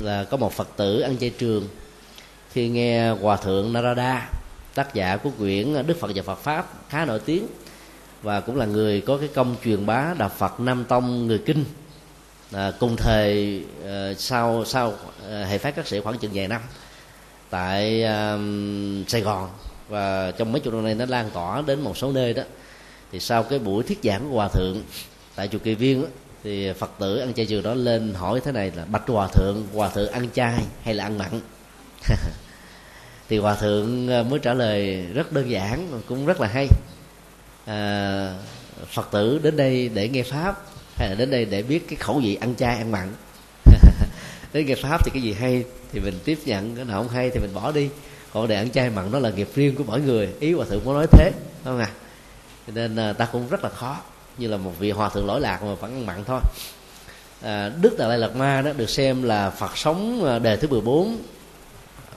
là có một phật tử ăn chay trường khi nghe hòa thượng narada tác giả của quyển đức phật và phật pháp khá nổi tiếng và cũng là người có cái công truyền bá đạo phật nam tông người kinh. À, cùng thời à, sau sau à, hệ phát các sĩ khoảng chừng vài năm tại à, sài gòn và trong mấy chục năm nay nó lan tỏa đến một số nơi đó. Thì sau cái buổi thuyết giảng của hòa thượng tại chùa kỳ viên đó, thì phật tử ăn chay trường đó lên hỏi thế này là bạch hòa thượng hòa thượng ăn chay hay là ăn mặn? <laughs> thì hòa thượng ờ, mới trả lời rất đơn giản cũng rất là hay. À, phật tử đến đây để nghe pháp hay là đến đây để biết cái khẩu vị ăn chay ăn mặn? <laughs> Đến nghe pháp thì cái gì hay thì mình tiếp nhận cái nào không hay thì mình bỏ đi. Còn để ăn chay mặn đó là nghiệp riêng của mỗi người. Ý hòa thượng có nói thế không à cho nên ờ, ta cũng rất là khó. Như là một vị hòa thượng lỗi lạc mà vẫn ăn mặn thôi. À, đức đạt lai lạt ma đó được xem là phật sống đời đề thứ 14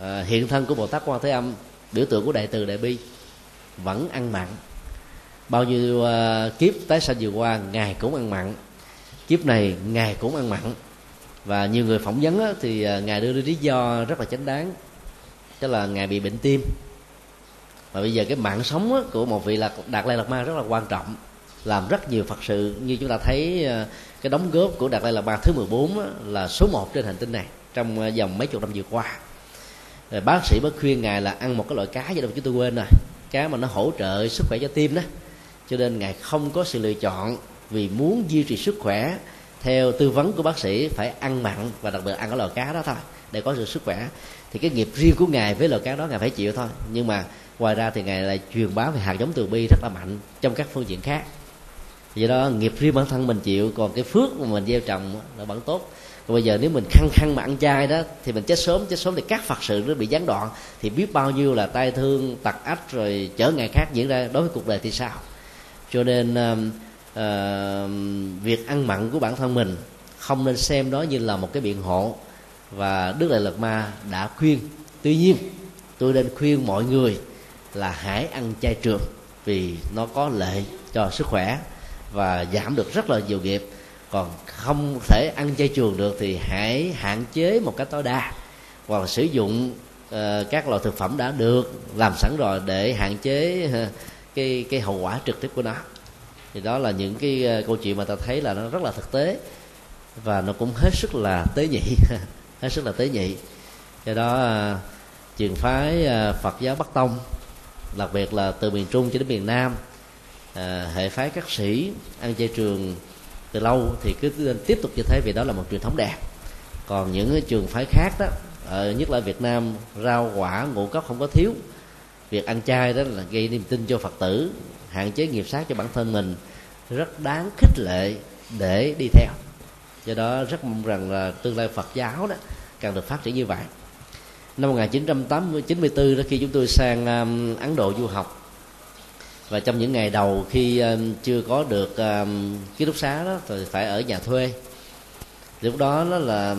à, hiện thân của bồ tát quan thế âm biểu tượng của đại từ đại bi vẫn ăn mặn. Bao nhiêu uh, kiếp tái sanh vừa qua ngài cũng ăn mặn. Kiếp này ngài cũng ăn mặn. Và nhiều người phỏng vấn á, thì uh, ngài đưa ra lý do rất là chánh đáng. Tức là ngài bị bệnh tim. Và bây giờ cái mạng sống á, của một vị là đạt lai lạt ma rất là quan trọng. Làm rất nhiều phật sự. Như chúng ta thấy uh, cái đóng góp của đạt lai lạt ma thứ 14 á, là số 1 trên hành tinh này trong uh, vòng mấy chục năm vừa qua rồi bác sĩ mới khuyên ngài là ăn một cái loại cá gì đâu, chứ tôi quên rồi. Cá mà nó hỗ trợ sức khỏe cho tim đó. Cho nên ngài không có sự lựa chọn vì muốn duy trì sức khỏe. Theo tư vấn của bác sĩ, phải ăn mặn và đặc biệt ăn cái loại cá đó thôi, để có sự sức khỏe. Thì cái nghiệp riêng của ngài với loại cá đó ngài phải chịu thôi. Nhưng mà ngoài ra thì ngài lại truyền bá về hạt giống từ bi rất là mạnh trong các phương diện khác. Do đó, nghiệp riêng bản thân mình chịu, còn cái phước mà mình gieo trồng là vẫn tốt còn bây giờ nếu mình khăng khăng mà ăn chay đó thì mình chết sớm chết sớm thì các phật sự nó bị gián đoạn. Thì biết bao nhiêu là tai thương tật ách rồi trở ngại khác diễn ra đối với cuộc đời thì sao? Cho nên uh, uh, việc ăn mặn của bản thân mình không nên xem đó như là một cái biện hộ. Và đức đại lạt ma đã khuyên tuy nhiên tôi nên khuyên mọi người là hãy ăn chay trường vì nó có lợi cho sức khỏe và giảm được rất là nhiều nghiệp còn không thể ăn chay trường được thì hãy hạn chế một cách tối đa. Hoặc là sử dụng uh, các loại thực phẩm đã được làm sẵn rồi để hạn chế uh, cái cái hậu quả trực tiếp của nó. Thì đó là những cái uh, câu chuyện mà ta thấy là nó rất là thực tế. Và nó cũng hết sức là tế nhị <laughs> hết sức là tế nhị. Do đó uh, trường phái uh, Phật giáo Bắc Tông đặc biệt là từ miền Trung cho đến miền Nam à, hệ phái các sĩ ăn chay trường từ lâu thì cứ tiếp tục như thế vì đó là một truyền thống đẹp. Còn những trường phái khác đó ở nhất là Việt Nam rau quả ngũ cốc không có thiếu. Việc ăn chay đó là gây niềm tin cho Phật tử hạn chế nghiệp sát cho bản thân mình rất đáng khích lệ để đi theo. Do đó rất mong rằng là tương lai Phật giáo đó càng được phát triển như vậy. Năm 1994 đó khi chúng tôi sang um, Ấn Độ du học và trong những ngày đầu khi chưa có được ký túc xá đó thì phải ở nhà thuê. Lúc đó đó là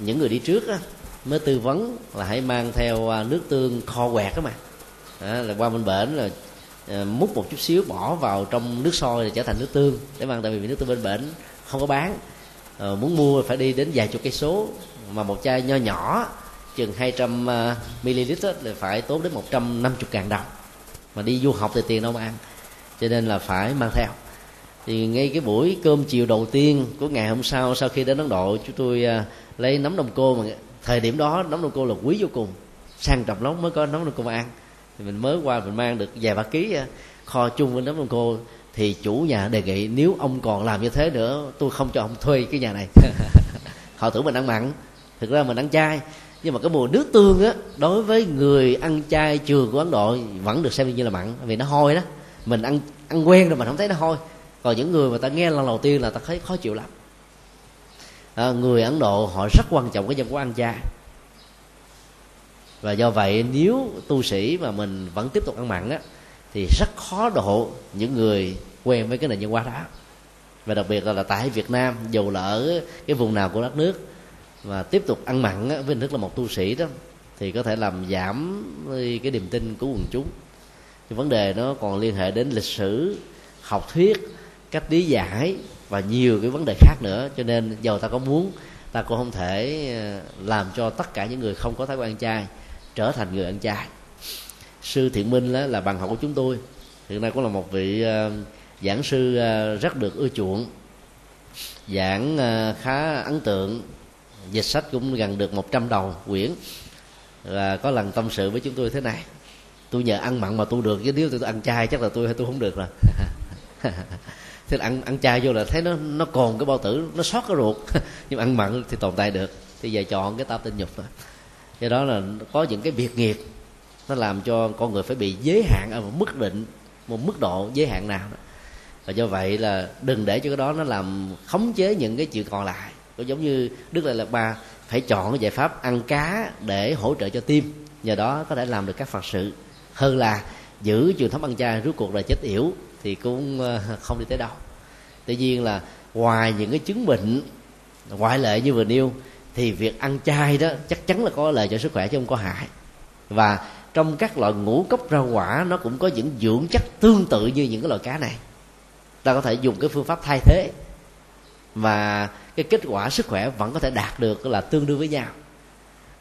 những người đi trước đó, mới tư vấn là hãy mang theo à, nước tương kho quẹt đó mà. Đó, là qua bên bển là ờ, múc một chút xíu bỏ vào trong nước sôi là trở thành nước tương. Để mang tại vì nước tương bên bển không có bán. À, muốn mua phải đi đến vài chục cây số. Mà một chai nho nhỏ chừng 200 ờ, ml là phải tốn đến 150 ngàn đồng mà đi du học thì tiền đâu mà ăn. Cho nên là phải mang theo. Thì ngay cái buổi cơm chiều đầu tiên của ngày hôm sau sau khi đến ấn độ chúng tôi uh, lấy nấm đông cô mà thời điểm đó nấm đông cô là quý vô cùng. Sang trọng lắm mới có nấm đông cô mà ăn. Thì mình mới qua mình mang được vài ba ký uh, kho chung với nấm đông cô. Thì chủ nhà đề nghị nếu ông còn làm như thế nữa tôi không cho ông thuê cái nhà này. <laughs> Họ tưởng mình ăn mặn. Thực ra mình ăn chay nhưng mà cái mùi nước tương á đối với người ăn chay trường của ấn độ vẫn được xem như là mặn vì nó hôi đó. Mình ăn ăn quen rồi mình không thấy nó hôi. Còn những người mà ta nghe lần đầu tiên là ta thấy khó chịu lắm. À, người ấn độ họ rất quan trọng cái dân của ăn chay và do vậy nếu tu sĩ mà mình vẫn tiếp tục ăn mặn á thì rất khó độ những người quen với cái nền văn hóa đó. Và đặc biệt là, là tại Việt Nam dù là ở cái vùng nào của đất nước và tiếp tục ăn mặn với hình thức là một tu sĩ đó thì có thể làm giảm cái niềm tin của quần chúng. Cái vấn đề nó còn liên hệ đến lịch sử học thuyết cách lý giải và nhiều cái vấn đề khác nữa. Cho nên dầu ta có muốn ta cũng không thể ờ, làm cho tất cả những người không có thói quen ăn chay trở thành người ăn chay sư thiện minh là, là bằng học của chúng tôi. Hiện nay cũng là một vị ờ, giảng sư ờ, rất được ưa chuộng giảng khá ấn tượng dịch sách cũng gần được 100 đầu quyển. Và có lần tâm sự với chúng tôi thế này tôi nhờ ăn mặn mà tôi được chứ nếu tôi, tôi ăn chay chắc là tôi hay tôi không được rồi. <laughs> Thế là ăn ăn chay vô là thấy nó nó còn cái bao tử nó sót cái ruột. <laughs> Nhưng ăn mặn thì tồn tại được. Thì giờ chọn cái tam tinh nhục thôi. Do đó là có những cái việc nghiệp nó làm cho con người phải bị giới hạn ở một mức định một mức độ giới hạn nào đó. Và do vậy là đừng để cho cái đó nó làm khống chế những cái chuyện còn lại cũng giống như đức lại lạc ba phải chọn cái giải pháp ăn cá để hỗ trợ cho tim. Nhờ đó có thể làm được các phật sự. Hơn là giữ truyền thống ăn chay rốt cuộc là chết yểu thì cũng ờ, không đi tới đâu. Tuy nhiên là ngoài những cái chứng bệnh ngoại lệ như vừa nêu, thì việc ăn chay đó chắc chắn là có lợi cho sức khỏe chứ không có hại. Và trong các loại ngũ cốc rau quả, nó cũng có những dưỡng chất tương tự như những cái loại cá này. Ta có thể dùng cái phương pháp thay thế. Và cái kết quả sức khỏe vẫn có thể đạt được là tương đương với nhau.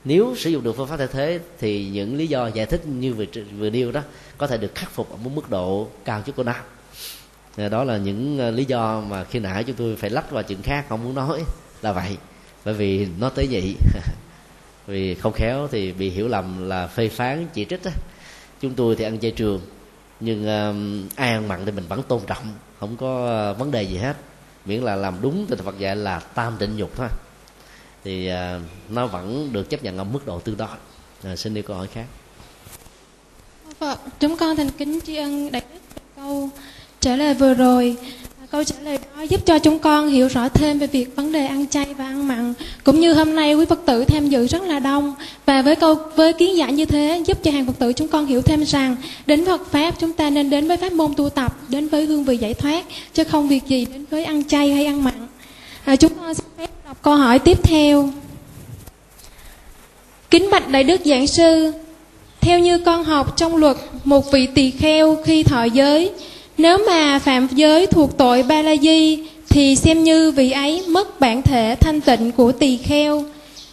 Nếu sử dụng được phương pháp thay thế thì những lý do giải thích như vừa vừa nêu đó có thể được khắc phục ở một mức độ cao chút của nam ờ, đó là những ờ, lý do mà khi nãy chúng tôi phải lách vào chuyện khác không muốn nói là vậy bởi vì nó tế nhị <laughs> vì không khéo thì bị hiểu lầm là phê phán chỉ trích á. Chúng tôi thì ăn chay trường nhưng uh, ai ăn mặn thì mình vẫn tôn trọng không có ờ, vấn đề gì hết miễn là làm đúng thì Phật dạy là tam tịnh nhục thôi. Thì uh, nó vẫn được chấp nhận ở mức độ tương đối à, xin đi câu hỏi khác. Phật, chúng con thành kính tri ân đại đức câu. Trả lời vừa rồi câu trả lời đó giúp cho chúng con hiểu rõ thêm về việc vấn đề ăn chay và ăn mặn. Cũng như hôm nay quý phật tử tham dự rất là đông. Và với câu với kiến giải như thế giúp cho hàng phật tử chúng con hiểu thêm rằng đến Phật pháp chúng ta nên đến với pháp môn tu tập đến với hương vị giải thoát chứ không việc gì đến với ăn chay hay ăn mặn. À, chúng con xin phép đọc câu hỏi tiếp theo. Kính bạch đại đức giảng sư theo như con học trong luật một vị tỳ kheo khi thọ giới nếu mà phạm giới thuộc tội ba la di thì xem như vị ấy mất bản thể thanh tịnh của tỳ kheo.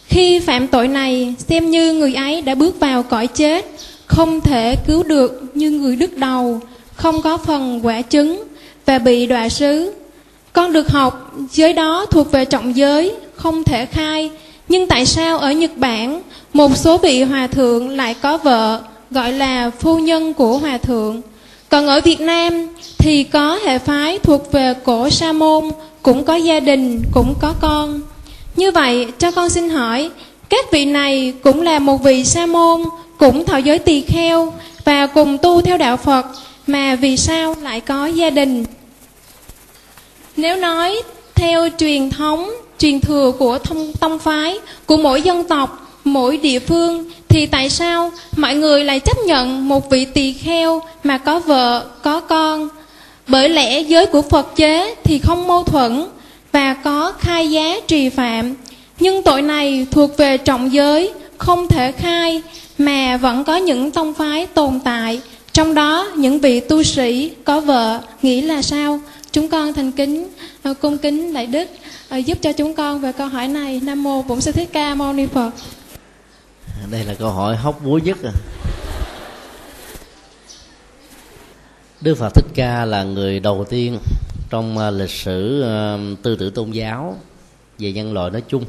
Khi phạm tội này, xem như người ấy đã bước vào cõi chết, không thể cứu được như người đứt đầu, không có phần quả chứng và bị đọa sứ. Con được học, giới đó thuộc về trọng giới, không thể khai. Nhưng tại sao ở nhật bản, một số vị hòa thượng lại có vợ, gọi là phu nhân của hòa thượng? Còn ở việt nam thì có hệ phái thuộc về cổ sa môn, cũng có gia đình, cũng có con. Như vậy, cho con xin hỏi, các vị này cũng là một vị sa môn, cũng thọ giới tỳ kheo và cùng tu theo đạo phật, mà vì sao lại có gia đình? Nếu nói theo truyền thống, truyền thừa của thông, tông phái của mỗi dân tộc mỗi địa phương thì tại sao mọi người lại chấp nhận một vị tỳ kheo mà có vợ, có con? Bởi lẽ giới của phật chế thì không mâu thuẫn và có khai giá trì phạm. Nhưng tội này thuộc về trọng giới, không thể khai mà vẫn có những tông phái tồn tại. Trong đó, những vị tu sĩ có vợ nghĩ là sao? Chúng con thành kính ờ, cung kính đại đức ờ, giúp cho chúng con về câu hỏi này. Nam mô bổn sư thích ca mâu ni phật đây là câu hỏi hóc búa nhất à. Đức phật thích ca là người đầu tiên trong à, lịch sử à, tư tưởng tôn giáo về nhân loại nói chung.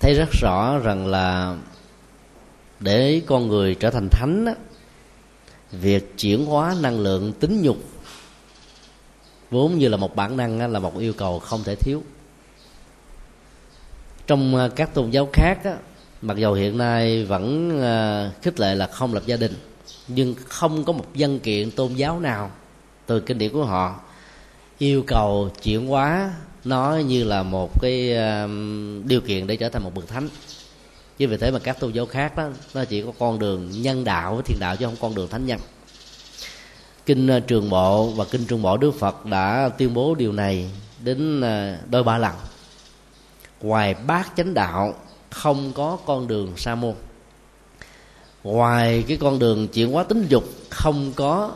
Thấy rất rõ rằng là để con người trở thành thánh đó, việc chuyển hóa năng lượng tính nhục vốn như là một bản năng là một yêu cầu không thể thiếu. Trong à, các tôn giáo khác á, mặc dù hiện nay vẫn ờ, khích lệ là không lập gia đình, nhưng không có một văn kiện tôn giáo nào từ kinh điển của họ yêu cầu chuyển hóa nó như là một cái điều kiện để trở thành một bậc thánh. Chứ vì thế mà các tôn giáo khác đó, nó chỉ có con đường nhân đạo với thiền đạo chứ không con đường thánh nhân. Kinh ờ, trường bộ và kinh trung bộ đức phật đã tuyên bố điều này đến ờ, đôi ba lần. Ngoài bát chánh đạo không có con đường sa môn. Ngoài cái con đường chuyển hóa tính dục, không có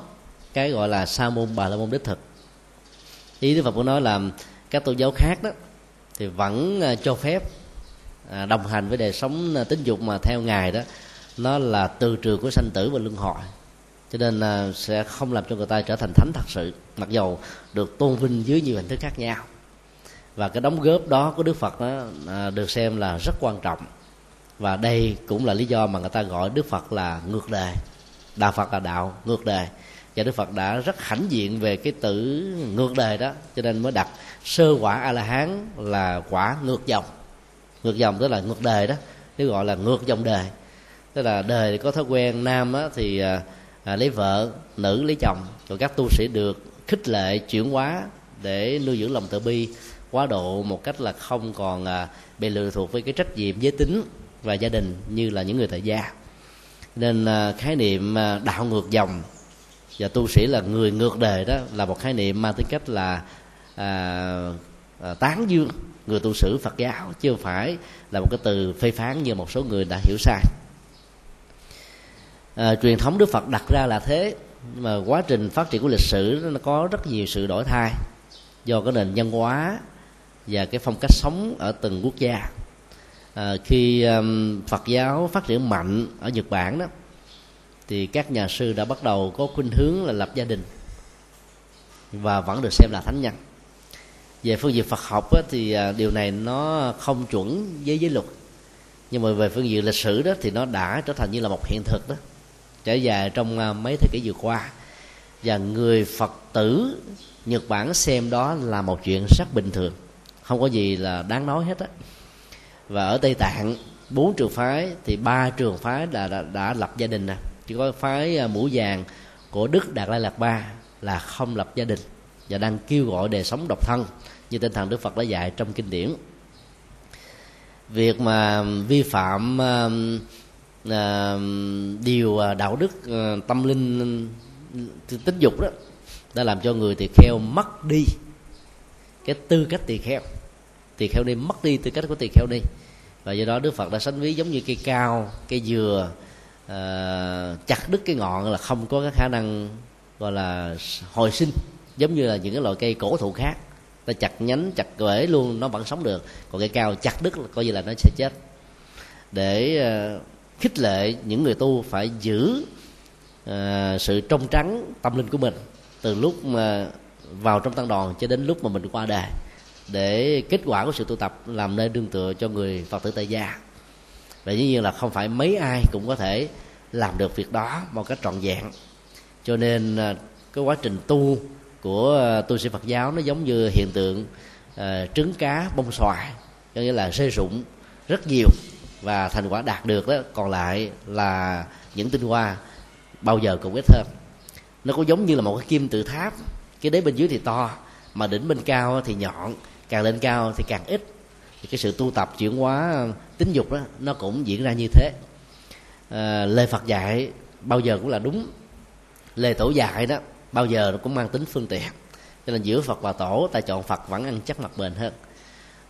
cái gọi là sa môn bà la môn đích thực. Ý đức phật cũng nói là các tôn giáo khác đó, thì vẫn à, cho phép à, đồng hành với đời sống à, tính dục mà theo ngài đó, nó là từ trường của sanh tử và luân hồi. Cho nên là sẽ không làm cho người ta trở thành thánh thật sự, mặc dầu được tôn vinh dưới nhiều hình thức khác nhau và cái đóng góp đó của đức phật đó à, được xem là rất quan trọng. Và đây cũng là lý do mà người ta gọi đức phật là ngược đề đạo phật là đạo ngược đề và đức phật đã rất hãnh diện về cái tử ngược đề đó cho nên mới đặt sơ quả a la hán là quả ngược dòng. Ngược dòng tức là ngược đề đó nếu gọi là ngược dòng đề tức là đời có thói quen nam á, thì à, à, lấy vợ nữ lấy chồng. Rồi các tu sĩ được khích lệ chuyển hóa để nuôi dưỡng lòng từ bi quá độ một cách là không còn à, bị lừa thuộc với cái trách nhiệm giới tính và gia đình như là những người tại gia. Nên à, khái niệm à, đạo ngược dòng và tu sĩ là người ngược đời đó là một khái niệm mang tính cách là à, à, tán dương người tu sĩ Phật giáo chứ không phải là một cái từ phê phán như một số người đã hiểu sai. À, truyền thống đức phật đặt ra là thế nhưng mà quá trình phát triển của lịch sử nó có rất nhiều sự đổi thay do cái nền văn hóa và cái phong cách sống ở từng quốc gia. À, khi um, phật giáo phát triển mạnh ở nhật bản đó thì các nhà sư đã bắt đầu có khuynh hướng là lập gia đình và vẫn được xem là thánh nhân. Về phương diện phật học á, thì à, điều này nó không chuẩn với giới luật. Nhưng mà về phương diện lịch sử đó thì nó đã trở thành như là một hiện thực đó trải dài trong à, mấy thế kỷ vừa qua. Và người phật tử nhật bản xem đó là một chuyện rất bình thường không có gì là đáng nói hết á. Và ở tây tạng bốn trường phái thì ba trường phái đã, đã, đã lập gia đình nè. Chỉ có phái à, mũ vàng của đức đạt lai lạt ba là không lập gia đình và đang kêu gọi đời sống độc thân như tinh thần đức phật đã dạy trong kinh điển. Việc mà vi phạm uh, uh, điều đạo đức uh, tâm linh tính dục đó đã làm cho người tỳ kheo mất đi cái tư cách tỳ kheo tỳ kheo ni mất đi tư cách của tỳ kheo ni. Và do đó đức phật đã sánh ví giống như cây cao cây dừa uh, chặt đứt cái ngọn là không có cái khả năng gọi là hồi sinh. Giống như là những cái loại cây cổ thụ khác. Ta chặt nhánh chặt rễ luôn nó vẫn sống được. Còn cây cao chặt đứt coi như là nó sẽ chết. Để uh, khích lệ những người tu phải giữ uh, sự trong trắng tâm linh của mình từ lúc mà vào trong tăng đoàn cho đến lúc mà mình qua đời để kết quả của sự tu tập làm nên đương tựa cho người phật tử tại gia. Và dĩ nhiên là không phải mấy ai cũng có thể làm được việc đó một cách trọn vẹn. Cho nên à, cái quá trình tu của à, tu sĩ Phật giáo nó giống như hiện tượng uh, trứng cá bông xoài có nghĩa là rơi rụng rất nhiều và thành quả đạt được đó còn lại là những tinh hoa bao giờ cũng ít hơn. Nó cũng giống như là một cái kim tự tháp cái đế bên dưới thì to mà đỉnh bên cao thì nhọn càng lên cao thì càng ít. Thì cái sự tu tập chuyển hóa ờ, tính dục đó nó cũng diễn ra như thế. Ờ, à, lời phật dạy bao giờ cũng là đúng. Lời tổ dạy đó bao giờ nó cũng mang tính phương tiện. Cho nên giữa phật và tổ ta chọn phật vẫn ăn chắc mặt bền hơn.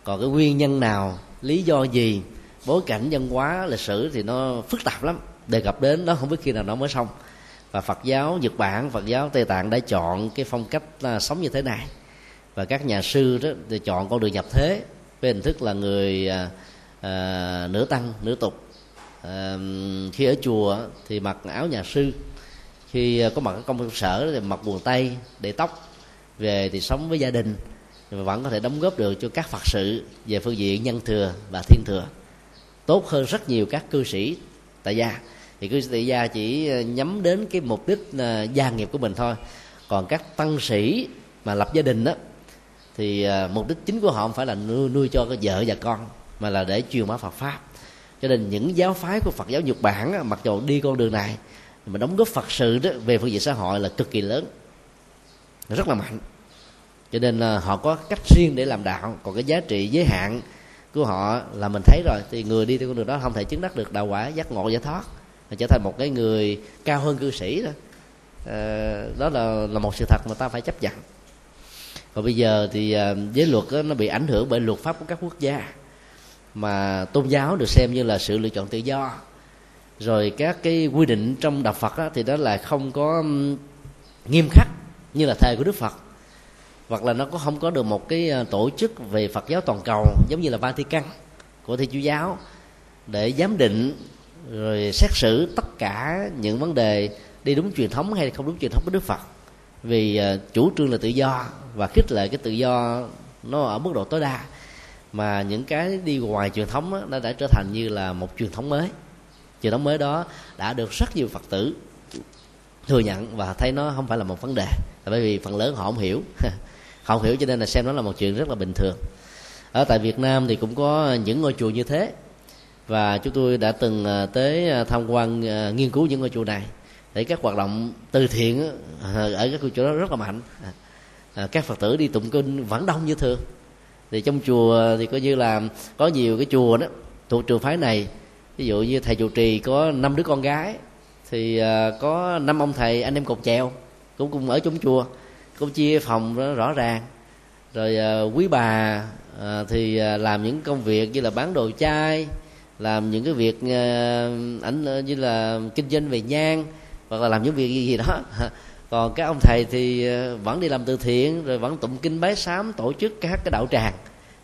Còn cái nguyên nhân nào lý do gì bối cảnh văn hóa lịch sử thì nó phức tạp lắm. Đề cập đến nó không biết khi nào nó mới xong. Và phật giáo nhật bản phật giáo tây tạng đã chọn cái phong cách ờ, sống như thế này và các nhà sư đó thì chọn con đường nhập thế với hình thức là người à, à, nửa tăng nửa tục. À, khi ở chùa thì mặc áo nhà sư. Khi à, có mặt ở công sở thì mặc quần tây để tóc về thì sống với gia đình. Mà vẫn có thể đóng góp được cho các phật sự về phương diện nhân thừa và thiên thừa. Tốt hơn rất nhiều các cư sĩ tại gia. Thì cư sĩ tại gia chỉ à, nhắm đến cái mục đích à, gia nghiệp của mình thôi. Còn các tăng sĩ mà lập gia đình đó thì à, mục đích chính của họ không phải là nuôi, nuôi cho cái vợ và con mà là để truyền bá Phật pháp. Cho nên những giáo phái của Phật giáo Nhật Bản mặc dù đi con đường này mà đóng góp Phật sự đó về phương diện xã hội là cực kỳ lớn rất là mạnh. Cho nên là họ có cách riêng để làm đạo còn cái giá trị giới hạn của họ là mình thấy rồi thì người đi theo con đường đó không thể chứng đắc được đạo quả giác ngộ giải thoát mà trở thành một cái người cao hơn cư sĩ đó. À, đó là là một sự thật mà ta phải chấp nhận còn bây giờ thì à, giới luật đó, nó bị ảnh hưởng bởi luật pháp của các quốc gia mà tôn giáo được xem như là sự lựa chọn tự do. Rồi các cái quy định trong đạo Phật đó, thì đó là không có nghiêm khắc như là thầy của Đức Phật. Hoặc là nó có không có được một cái à, tổ chức về Phật giáo toàn cầu giống như là Vatican của Thiên Chúa giáo để giám định rồi xét xử tất cả những vấn đề đi đúng truyền thống hay không đúng truyền thống của Đức Phật vì ờ, chủ trương là tự do và khích lệ cái tự do nó ở mức độ tối đa. Mà những cái đi ngoài truyền thống đó, nó đã trở thành như là một truyền thống mới. Truyền thống mới đó đã được rất nhiều phật tử thừa nhận và thấy nó không phải là một vấn đề. Bởi vì phần lớn họ không hiểu. <laughs> Họ không hiểu cho nên là xem nó là một chuyện rất là bình thường. Ở tại Việt Nam thì cũng có những ngôi chùa như thế. Và chúng tôi đã từng ờ, tới ờ, tham quan nghiên cứu những ngôi chùa này để các hoạt động từ thiện ờ, ở các ngôi chùa đó rất là mạnh. À, à, các phật tử đi tụng kinh vẫn đông như thường. Thì trong chùa thì coi như là có nhiều cái chùa đó, thuộc trường phái này. Ví dụ như thầy trụ trì có năm đứa con gái, thì à, có năm ông thầy, anh em cột chèo, cũng cùng ở trong chùa, cũng chia phòng đó rõ ràng. Rồi quý bà thì làm những công việc như là bán đồ chai, làm những cái việc ảnh như là kinh doanh về nhang hoặc là làm những việc gì, gì đó. <laughs> Còn các ông thầy thì ờ, vẫn đi làm từ thiện rồi vẫn tụng kinh bái sám tổ chức các cái đạo tràng.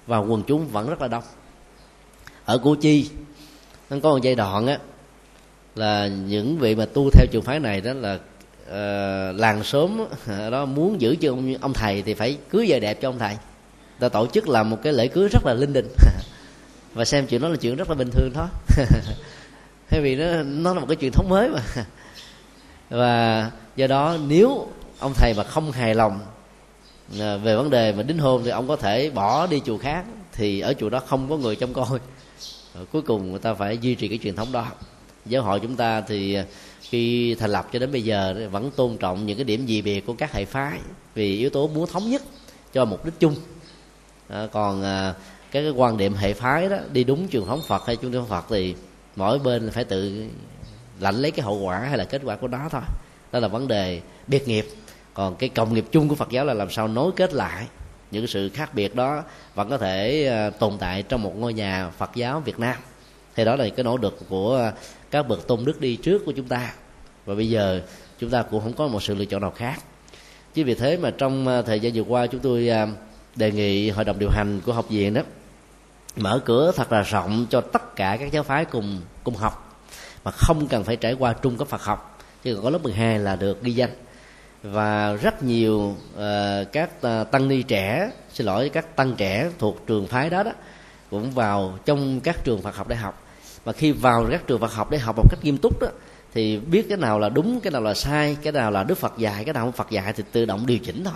Và quần chúng vẫn rất là đông. Ở củ chi nó có một giai đoạn á là những vị mà tu theo trường phái này đó là uh, làng sớm đó muốn giữ cho ông, ông thầy thì phải cưới vợ đẹp cho ông thầy. Ta tổ chức làm một cái lễ cưới rất là linh đình. <laughs> Và xem chuyện đó là chuyện rất là bình thường thôi. <laughs> Thay vì nó nó là một cái truyền thống mới mà và do đó nếu ông thầy mà không hài lòng à, về vấn đề mà đính hôn thì ông có thể bỏ đi chùa khác thì ở chùa đó không có người trông coi. Cuối cùng người ta phải duy trì cái truyền thống đó. Giáo hội chúng ta thì à, khi thành lập cho đến bây giờ vẫn tôn trọng những cái điểm gì biệt của các hệ phái vì yếu tố muốn thống nhất cho mục đích chung. À, còn à, cái, cái quan điểm hệ phái đó đi đúng truyền thống Phật hay truyền thống Phật thì mỗi bên phải tự lãnh lấy cái hậu quả hay là kết quả của nó thôi. Đó là vấn đề biệt nghiệp. Còn cái cộng nghiệp chung của Phật giáo là làm sao nối kết lại những sự khác biệt đó vẫn có thể ờ, tồn tại trong một ngôi nhà Phật giáo Việt Nam. Thì đó là cái nỗ lực của các bậc tôn đức đi trước của chúng ta. Và bây giờ chúng ta cũng không có một sự lựa chọn nào khác. Chính vì thế mà trong ờ, thời gian vừa qua chúng tôi ờ, đề nghị hội đồng điều hành của học viện đó mở cửa thật là rộng cho tất cả các giáo phái cùng cùng học mà không cần phải trải qua trung cấp Phật học. Chứ còn có lớp 12 là được ghi danh. Và rất nhiều uh, các uh, tăng ni trẻ xin lỗi các tăng trẻ thuộc trường phái đó đó cũng vào trong các trường Phật học để học. Và khi vào các trường Phật học để học một cách nghiêm túc đó thì biết cái nào là đúng cái nào là sai cái nào là Đức Phật dạy cái nào không Phật dạy thì tự động điều chỉnh thôi.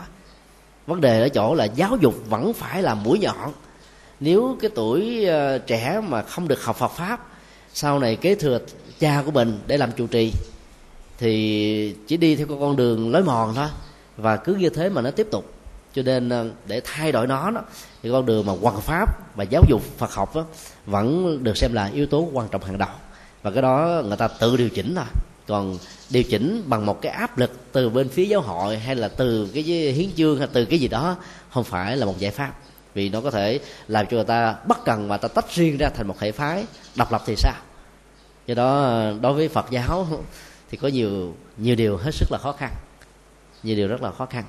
Vấn đề ở chỗ là giáo dục vẫn phải là mũi nhọn. Nếu cái tuổi uh, trẻ mà không được học Phật pháp sau này kế thừa cha của mình để làm trụ trì thì chỉ đi theo con đường lối mòn thôi và cứ như thế mà nó tiếp tục. Cho nên ờ, để thay đổi nó đó, thì con đường mà hoàn pháp và giáo dục Phật học đó, vẫn được xem là yếu tố quan trọng hàng đầu. Và cái đó người ta tự điều chỉnh thôi. Còn điều chỉnh bằng một cái áp lực từ bên phía giáo hội hay là từ cái hiến chương hay từ cái gì đó không phải là một giải pháp. Vì nó có thể làm cho người ta bất cần mà ta tách riêng ra thành một hệ phái độc lập thì sao? Do đó, đối với phật giáo thì có nhiều nhiều điều hết sức là khó khăn. Nhiều điều rất là khó khăn.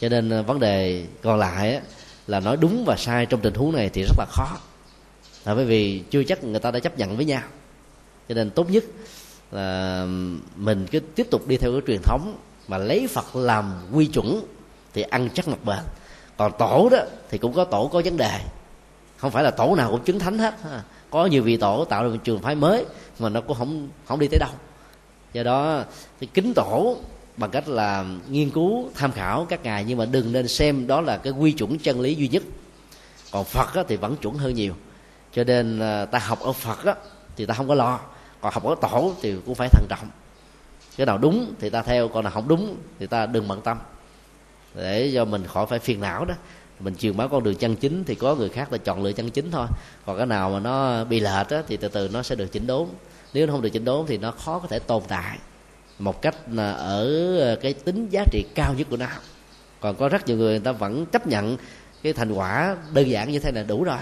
Cho nên ờ, vấn đề còn lại là nói đúng và sai trong tình huống này thì rất là khó. Là bởi vì chưa chắc người ta đã chấp nhận với nhau. Cho nên tốt nhất là mình cứ tiếp tục đi theo cái truyền thống mà lấy phật làm quy chuẩn thì ăn chắc mặt bền. Còn tổ đó thì cũng có tổ có vấn đề. Không phải là tổ nào cũng chứng thánh hết có nhiều vị tổ tạo ra một trường phái mới mà nó cũng không không đi tới đâu. Do đó thì kính tổ bằng cách là nghiên cứu tham khảo các ngài nhưng mà đừng nên xem đó là cái quy chuẩn chân lý duy nhất. Còn phật á, thì vẫn chuẩn hơn nhiều. Cho nên à, ta học ở phật á, thì ta không có lo. Còn học ở tổ thì cũng phải thận trọng. Cái nào đúng thì ta theo còn nào không đúng thì ta đừng bận tâm. Để cho mình khỏi phải phiền não đó mình truyền bá con đường chân chính thì có người khác là chọn lựa chân chính thôi. Còn cái nào mà nó bị lệch á, thì từ từ nó sẽ được chỉnh đốn. Nếu nó không được chỉnh đốn thì nó khó có thể tồn tại một cách là ở ờ, cái tính giá trị cao nhất của nó. Còn có rất nhiều người người ta vẫn chấp nhận cái thành quả đơn giản như thế là đủ rồi.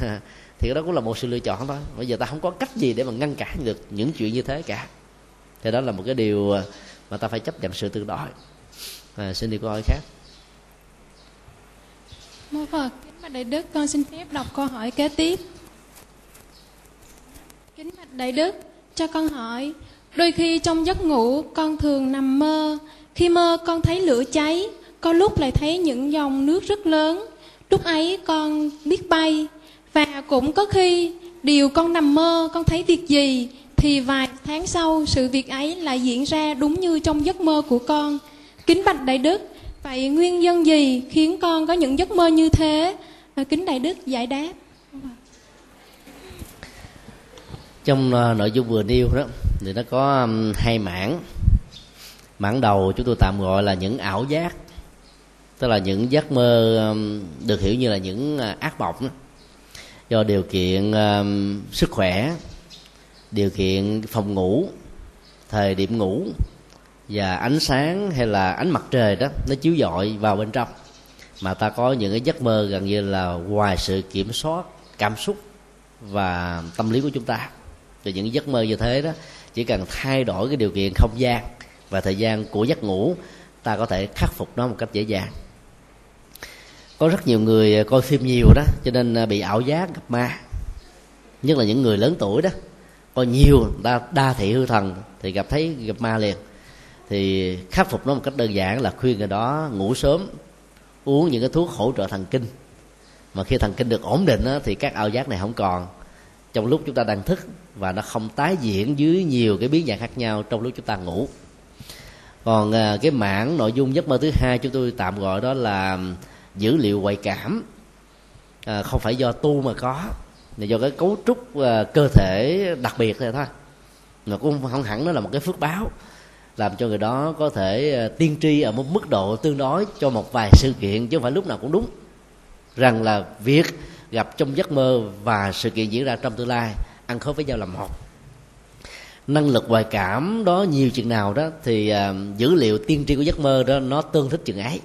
<laughs> Thì đó cũng là một sự lựa chọn thôi. Bây giờ ta không có cách gì để mà ngăn cản được những chuyện như thế cả. Thì đó là một cái điều ờ, mà ta phải chấp nhận sự tương đối. À, xin đi câu hỏi khác mô phật kính bạch đại đức, con xin phép đọc câu hỏi kế tiếp. Kính bạch đại đức, cho con hỏi, đôi khi trong giấc ngủ con thường nằm mơ. Khi mơ con thấy lửa cháy, có lúc lại thấy những dòng nước rất lớn. Lúc ấy con biết bay, và cũng có khi điều con nằm mơ, con thấy việc gì, thì vài tháng sau sự việc ấy lại diễn ra đúng như trong giấc mơ của con. Kính bạch đại đức vậy nguyên nhân gì khiến con có những giấc mơ như thế? Ờ, kính đại đức giải đáp. Trong uh, nội dung vừa nêu đó thì nó có um, hai mảng. Mảng đầu chúng tôi tạm gọi là những ảo giác tức là những giấc mơ um, được hiểu như là những uh, ác mộng đó. do điều kiện um, sức khỏe điều kiện phòng ngủ thời điểm ngủ và ánh sáng hay là ánh mặt trời đó nó chiếu rọi vào bên trong. Mà ta có những cái giấc mơ gần như là ngoài sự kiểm soát cảm xúc và tâm lý của chúng ta. Thì những giấc mơ như thế đó chỉ cần thay đổi cái điều kiện không gian và thời gian của giấc ngủ ta có thể khắc phục nó một cách dễ dàng. Có rất nhiều người coi phim nhiều đó cho nên bị ảo giác gặp ma. Nhất là những người lớn tuổi đó coi nhiều đa, đa thị hư thần thì gặp thấy gặp ma liền thì khắc phục nó một cách đơn giản là khuyên người đó ngủ sớm uống những cái thuốc hỗ trợ thần kinh. Mà khi thần kinh được ổn định đó, thì các ảo giác này không còn. Trong lúc chúng ta đang thức và nó không tái diễn dưới nhiều cái biến dạng khác nhau trong lúc chúng ta ngủ. Còn à, cái mảng nội dung giấc mơ thứ hai chúng tôi tạm gọi đó là dữ liệu ngoại cảm. À, không phải do tu mà có là do cái cấu trúc à, cơ thể đặc biệt này thôi. Mà cũng không hẳn nó là một cái phước báo làm cho người đó có thể ờ, tiên tri ở một mức độ tương đối cho một vài sự kiện chứ không phải lúc nào cũng đúng. Rằng là việc gặp trong giấc mơ và sự kiện diễn ra trong tương lai ăn khớp với nhau là một năng lực ngoại cảm đó nhiều chừng nào đó thì uh, dữ liệu tiên tri của giấc mơ đó nó tương thích chừng ấy.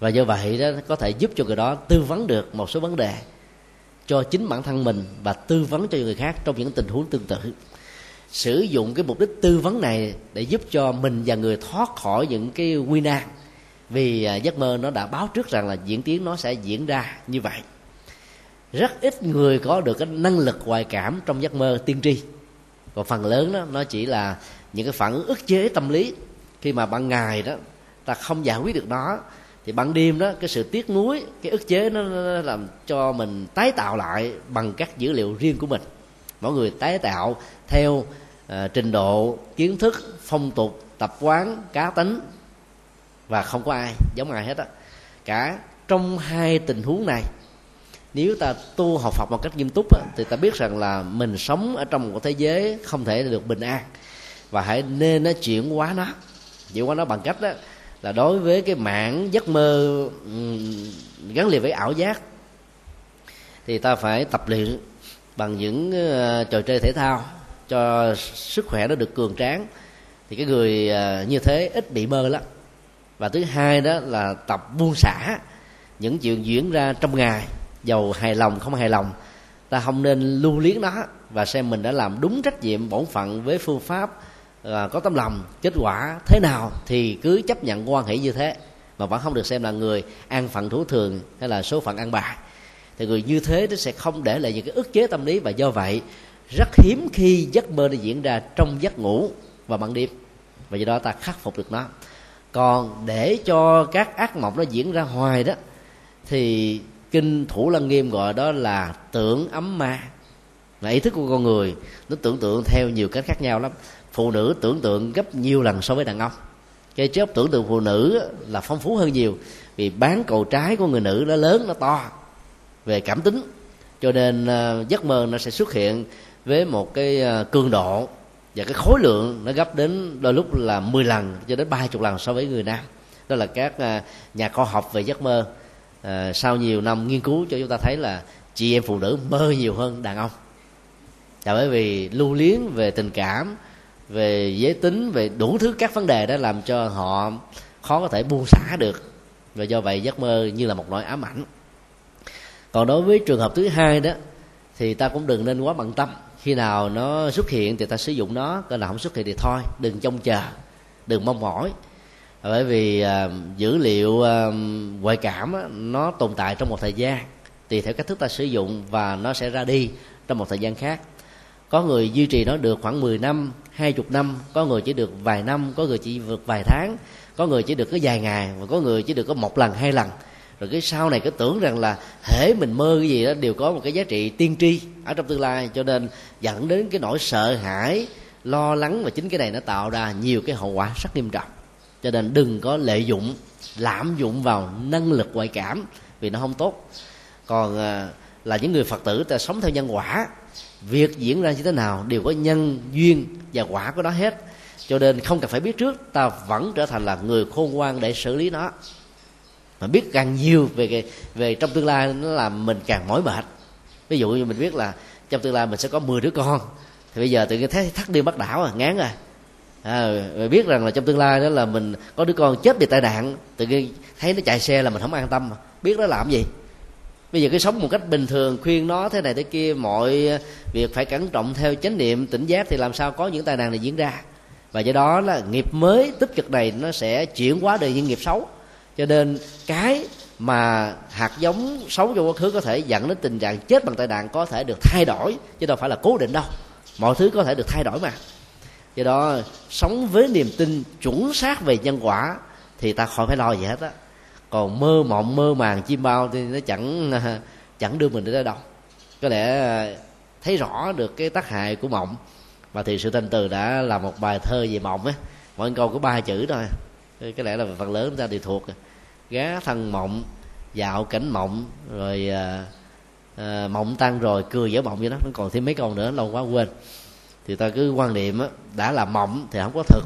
Và do vậy đó có thể giúp cho người đó tư vấn được một số vấn đề cho chính bản thân mình và tư vấn cho người khác trong những tình huống tương tự sử dụng cái mục đích tư vấn này để giúp cho mình và người thoát khỏi những cái nguy nan. Vì à, giấc mơ nó đã báo trước rằng là diễn tiến nó sẽ diễn ra như vậy. Rất ít người có được cái năng lực ngoại cảm trong giấc mơ tiên tri. Còn phần lớn đó nó chỉ là những cái phản ứng ức chế tâm lý. Khi mà ban ngày đó ta không giải quyết được nó thì ban đêm đó cái sự tiếc nuối cái ức chế nó, nó làm cho mình tái tạo lại bằng các dữ liệu riêng của mình mỗi người tái tạo theo uh, trình độ kiến thức phong tục tập quán cá tính. Và không có ai giống ai hết á. Cả trong hai tình huống này nếu ta tu học Phật một cách nghiêm túc á, thì ta biết rằng là mình sống ở trong một thế giới không thể được bình an. Và hãy nên nó chuyển hóa nó. Chuyển hóa nó bằng cách đó là đối với cái mạng giấc mơ gắn liền với ảo giác. Thì ta phải tập luyện bằng những ờ, trò chơi thể thao cho sức khỏe nó được cường tráng thì cái người ờ, như thế ít bị mơ lắm. Và thứ hai đó là tập buông xả những chuyện diễn ra trong ngày giàu hài lòng không hài lòng ta không nên lưu liếng nó và xem mình đã làm đúng trách nhiệm bổn phận với phương pháp à, có tấm lòng kết quả thế nào thì cứ chấp nhận quan hệ như thế mà vẫn không được xem là người an phận thủ thường hay là số phận ăn bài thì người như thế nó sẽ không để lại những cái ức chế tâm lý và do vậy, rất hiếm khi giấc mơ nó diễn ra trong giấc ngủ và ban đêm. Và do đó ta khắc phục được nó. Còn để cho các ác mộng nó diễn ra hoài đó, thì kinh thủ lăng nghiêm gọi đó là tưởng ấm ma. Là ý thức của con người, nó tưởng tượng theo nhiều cách khác nhau lắm. Phụ nữ tưởng tượng gấp nhiều lần so với đàn ông. Cái chớp tưởng tượng phụ nữ là phong phú hơn nhiều, vì bán cầu trái của người nữ nó lớn, nó to về cảm tính. Cho nên ờ, giấc mơ nó sẽ xuất hiện với một cái ờ, cường độ và cái khối lượng nó gấp đến đôi lúc là 10 lần cho đến ba chục lần so với người nam. Đó là các ờ, nhà khoa học về giấc mơ. Sau nhiều năm nghiên cứu cho chúng ta thấy là chị em phụ nữ mơ nhiều hơn đàn ông. Là bởi vì lưu luyến về tình cảm, về giới tính, về đủ thứ các vấn đề đó làm cho họ khó có thể buông xả được. Và do vậy giấc mơ như là một nỗi ám ảnh còn đối với trường hợp thứ hai đó thì ta cũng đừng nên quá bận tâm. Khi nào nó xuất hiện thì ta sử dụng nó còn nào không xuất hiện thì thôi đừng trông chờ đừng mong mỏi. Bởi vì uh, dữ liệu uh, ngoại cảm á, nó tồn tại trong một thời gian tùy theo cách thức ta sử dụng và nó sẽ ra đi trong một thời gian khác. Có người duy trì nó được khoảng 10 năm hai chục năm có người chỉ được vài năm có người chỉ vượt vài tháng có người chỉ được có vài ngày và có người chỉ được có một lần hai lần rồi cái sau này cứ tưởng rằng là hễ mình mơ cái gì đó đều có một cái giá trị tiên tri ở trong tương lai. Cho nên dẫn đến cái nỗi sợ hãi, lo lắng và chính cái này nó tạo ra nhiều cái hậu quả rất nghiêm trọng. Cho nên đừng có lợi dụng, lạm dụng vào năng lực ngoại cảm vì nó không tốt. Còn à, là những người phật tử ta sống theo nhân quả, việc diễn ra như thế nào đều có nhân duyên và quả của nó hết. Cho nên không cần phải biết trước, ta vẫn trở thành là người khôn ngoan để xử lý nó mà biết càng nhiều về về trong tương lai nó làm mình càng mỏi mệt. Ví dụ như mình biết là trong tương lai mình sẽ có 10 đứa con thì bây giờ tự nhiên thấy thắt đi bắt đảo à ngán rồi à, à biết rằng là trong tương lai đó là mình có đứa con chết vì tai nạn tự nhiên thấy nó chạy xe là mình không an tâm à. biết nó làm gì? Bây giờ cái sống một cách bình thường khuyên nó thế này thế kia mọi việc phải cẩn trọng theo chánh niệm tỉnh giác thì làm sao có những tai nạn này diễn ra. Và do đó là nghiệp mới tích cực này nó sẽ chuyển hóa được những nghiệp xấu cho nên cái mà hạt giống sống trong quá khứ có thể dẫn đến tình trạng chết bằng tai nạn có thể được thay đổi, chứ đâu phải là cố định đâu. Mọi thứ có thể được thay đổi mà. Do đó, sống với niềm tin chuẩn xác về nhân quả thì ta khỏi phải lo gì hết á. Còn mơ mộng, mơ màng, chim bao thì nó chẳng <laughs> chẳng đưa mình đến đâu. Có lẽ à, thấy rõ được cái tác hại của mộng và thì sự thanh từ đã là một bài thơ về mộng á. Mỗi câu có ba chữ thôi cái lẽ là phần lớn chúng ta đều thuộc. Gá thân mộng dạo cảnh mộng rồi à, à, mộng tan rồi cười giả mộng vậy đó. Nó còn thêm mấy câu nữa lâu quá quên. Thì ta cứ quan niệm á, đã là mộng thì không có thực.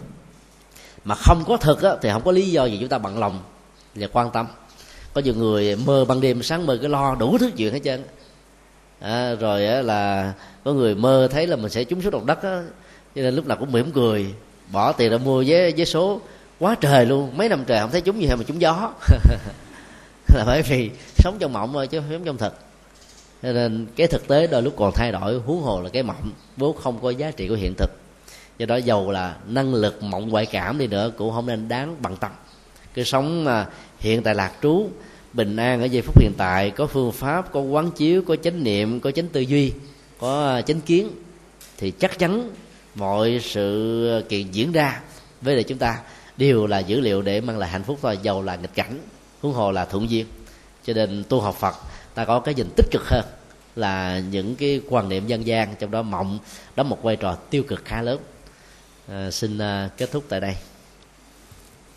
Mà không có thực á, thì không có lý do gì chúng ta bận lòng và quan tâm. Có nhiều người mơ ban đêm sáng mơ cái lo đủ thứ chuyện hết trơn. À, rồi á, là có người mơ thấy là mình sẽ trúng số độc đất á cho nên lúc nào cũng mỉm cười bỏ tiền ra mua vé vé số quá trời luôn. Mấy năm trời không thấy trúng gì hết mà trúng gió. <laughs> Là bởi vì sống trong mộng thôi chứ không sống trong thực. Cho nên cái thực tế đôi lúc còn thay đổi, huống hồ là cái mộng vốn không có giá trị của hiện thực. Do đó dầu là năng lực mộng ngoại cảm đi nữa cũng không nên đáng bằng tâm. Cái sống mà hiện tại lạc trú, bình an ở giây phút hiện tại, có phương pháp, có quán chiếu, có chánh niệm, có chánh tư duy, có à, chánh kiến, thì chắc chắn mọi sự kiện diễn ra với lại chúng ta đều là dữ liệu để mang lại hạnh phúc thôi giàu là nghịch cảnh huống hồ là thuận duyên. Cho nên tu học phật ta có cái nhìn tích cực hơn là những cái quan niệm dân gian trong đó mộng đóng một vai trò tiêu cực khá lớn. À, xin à, kết thúc tại đây.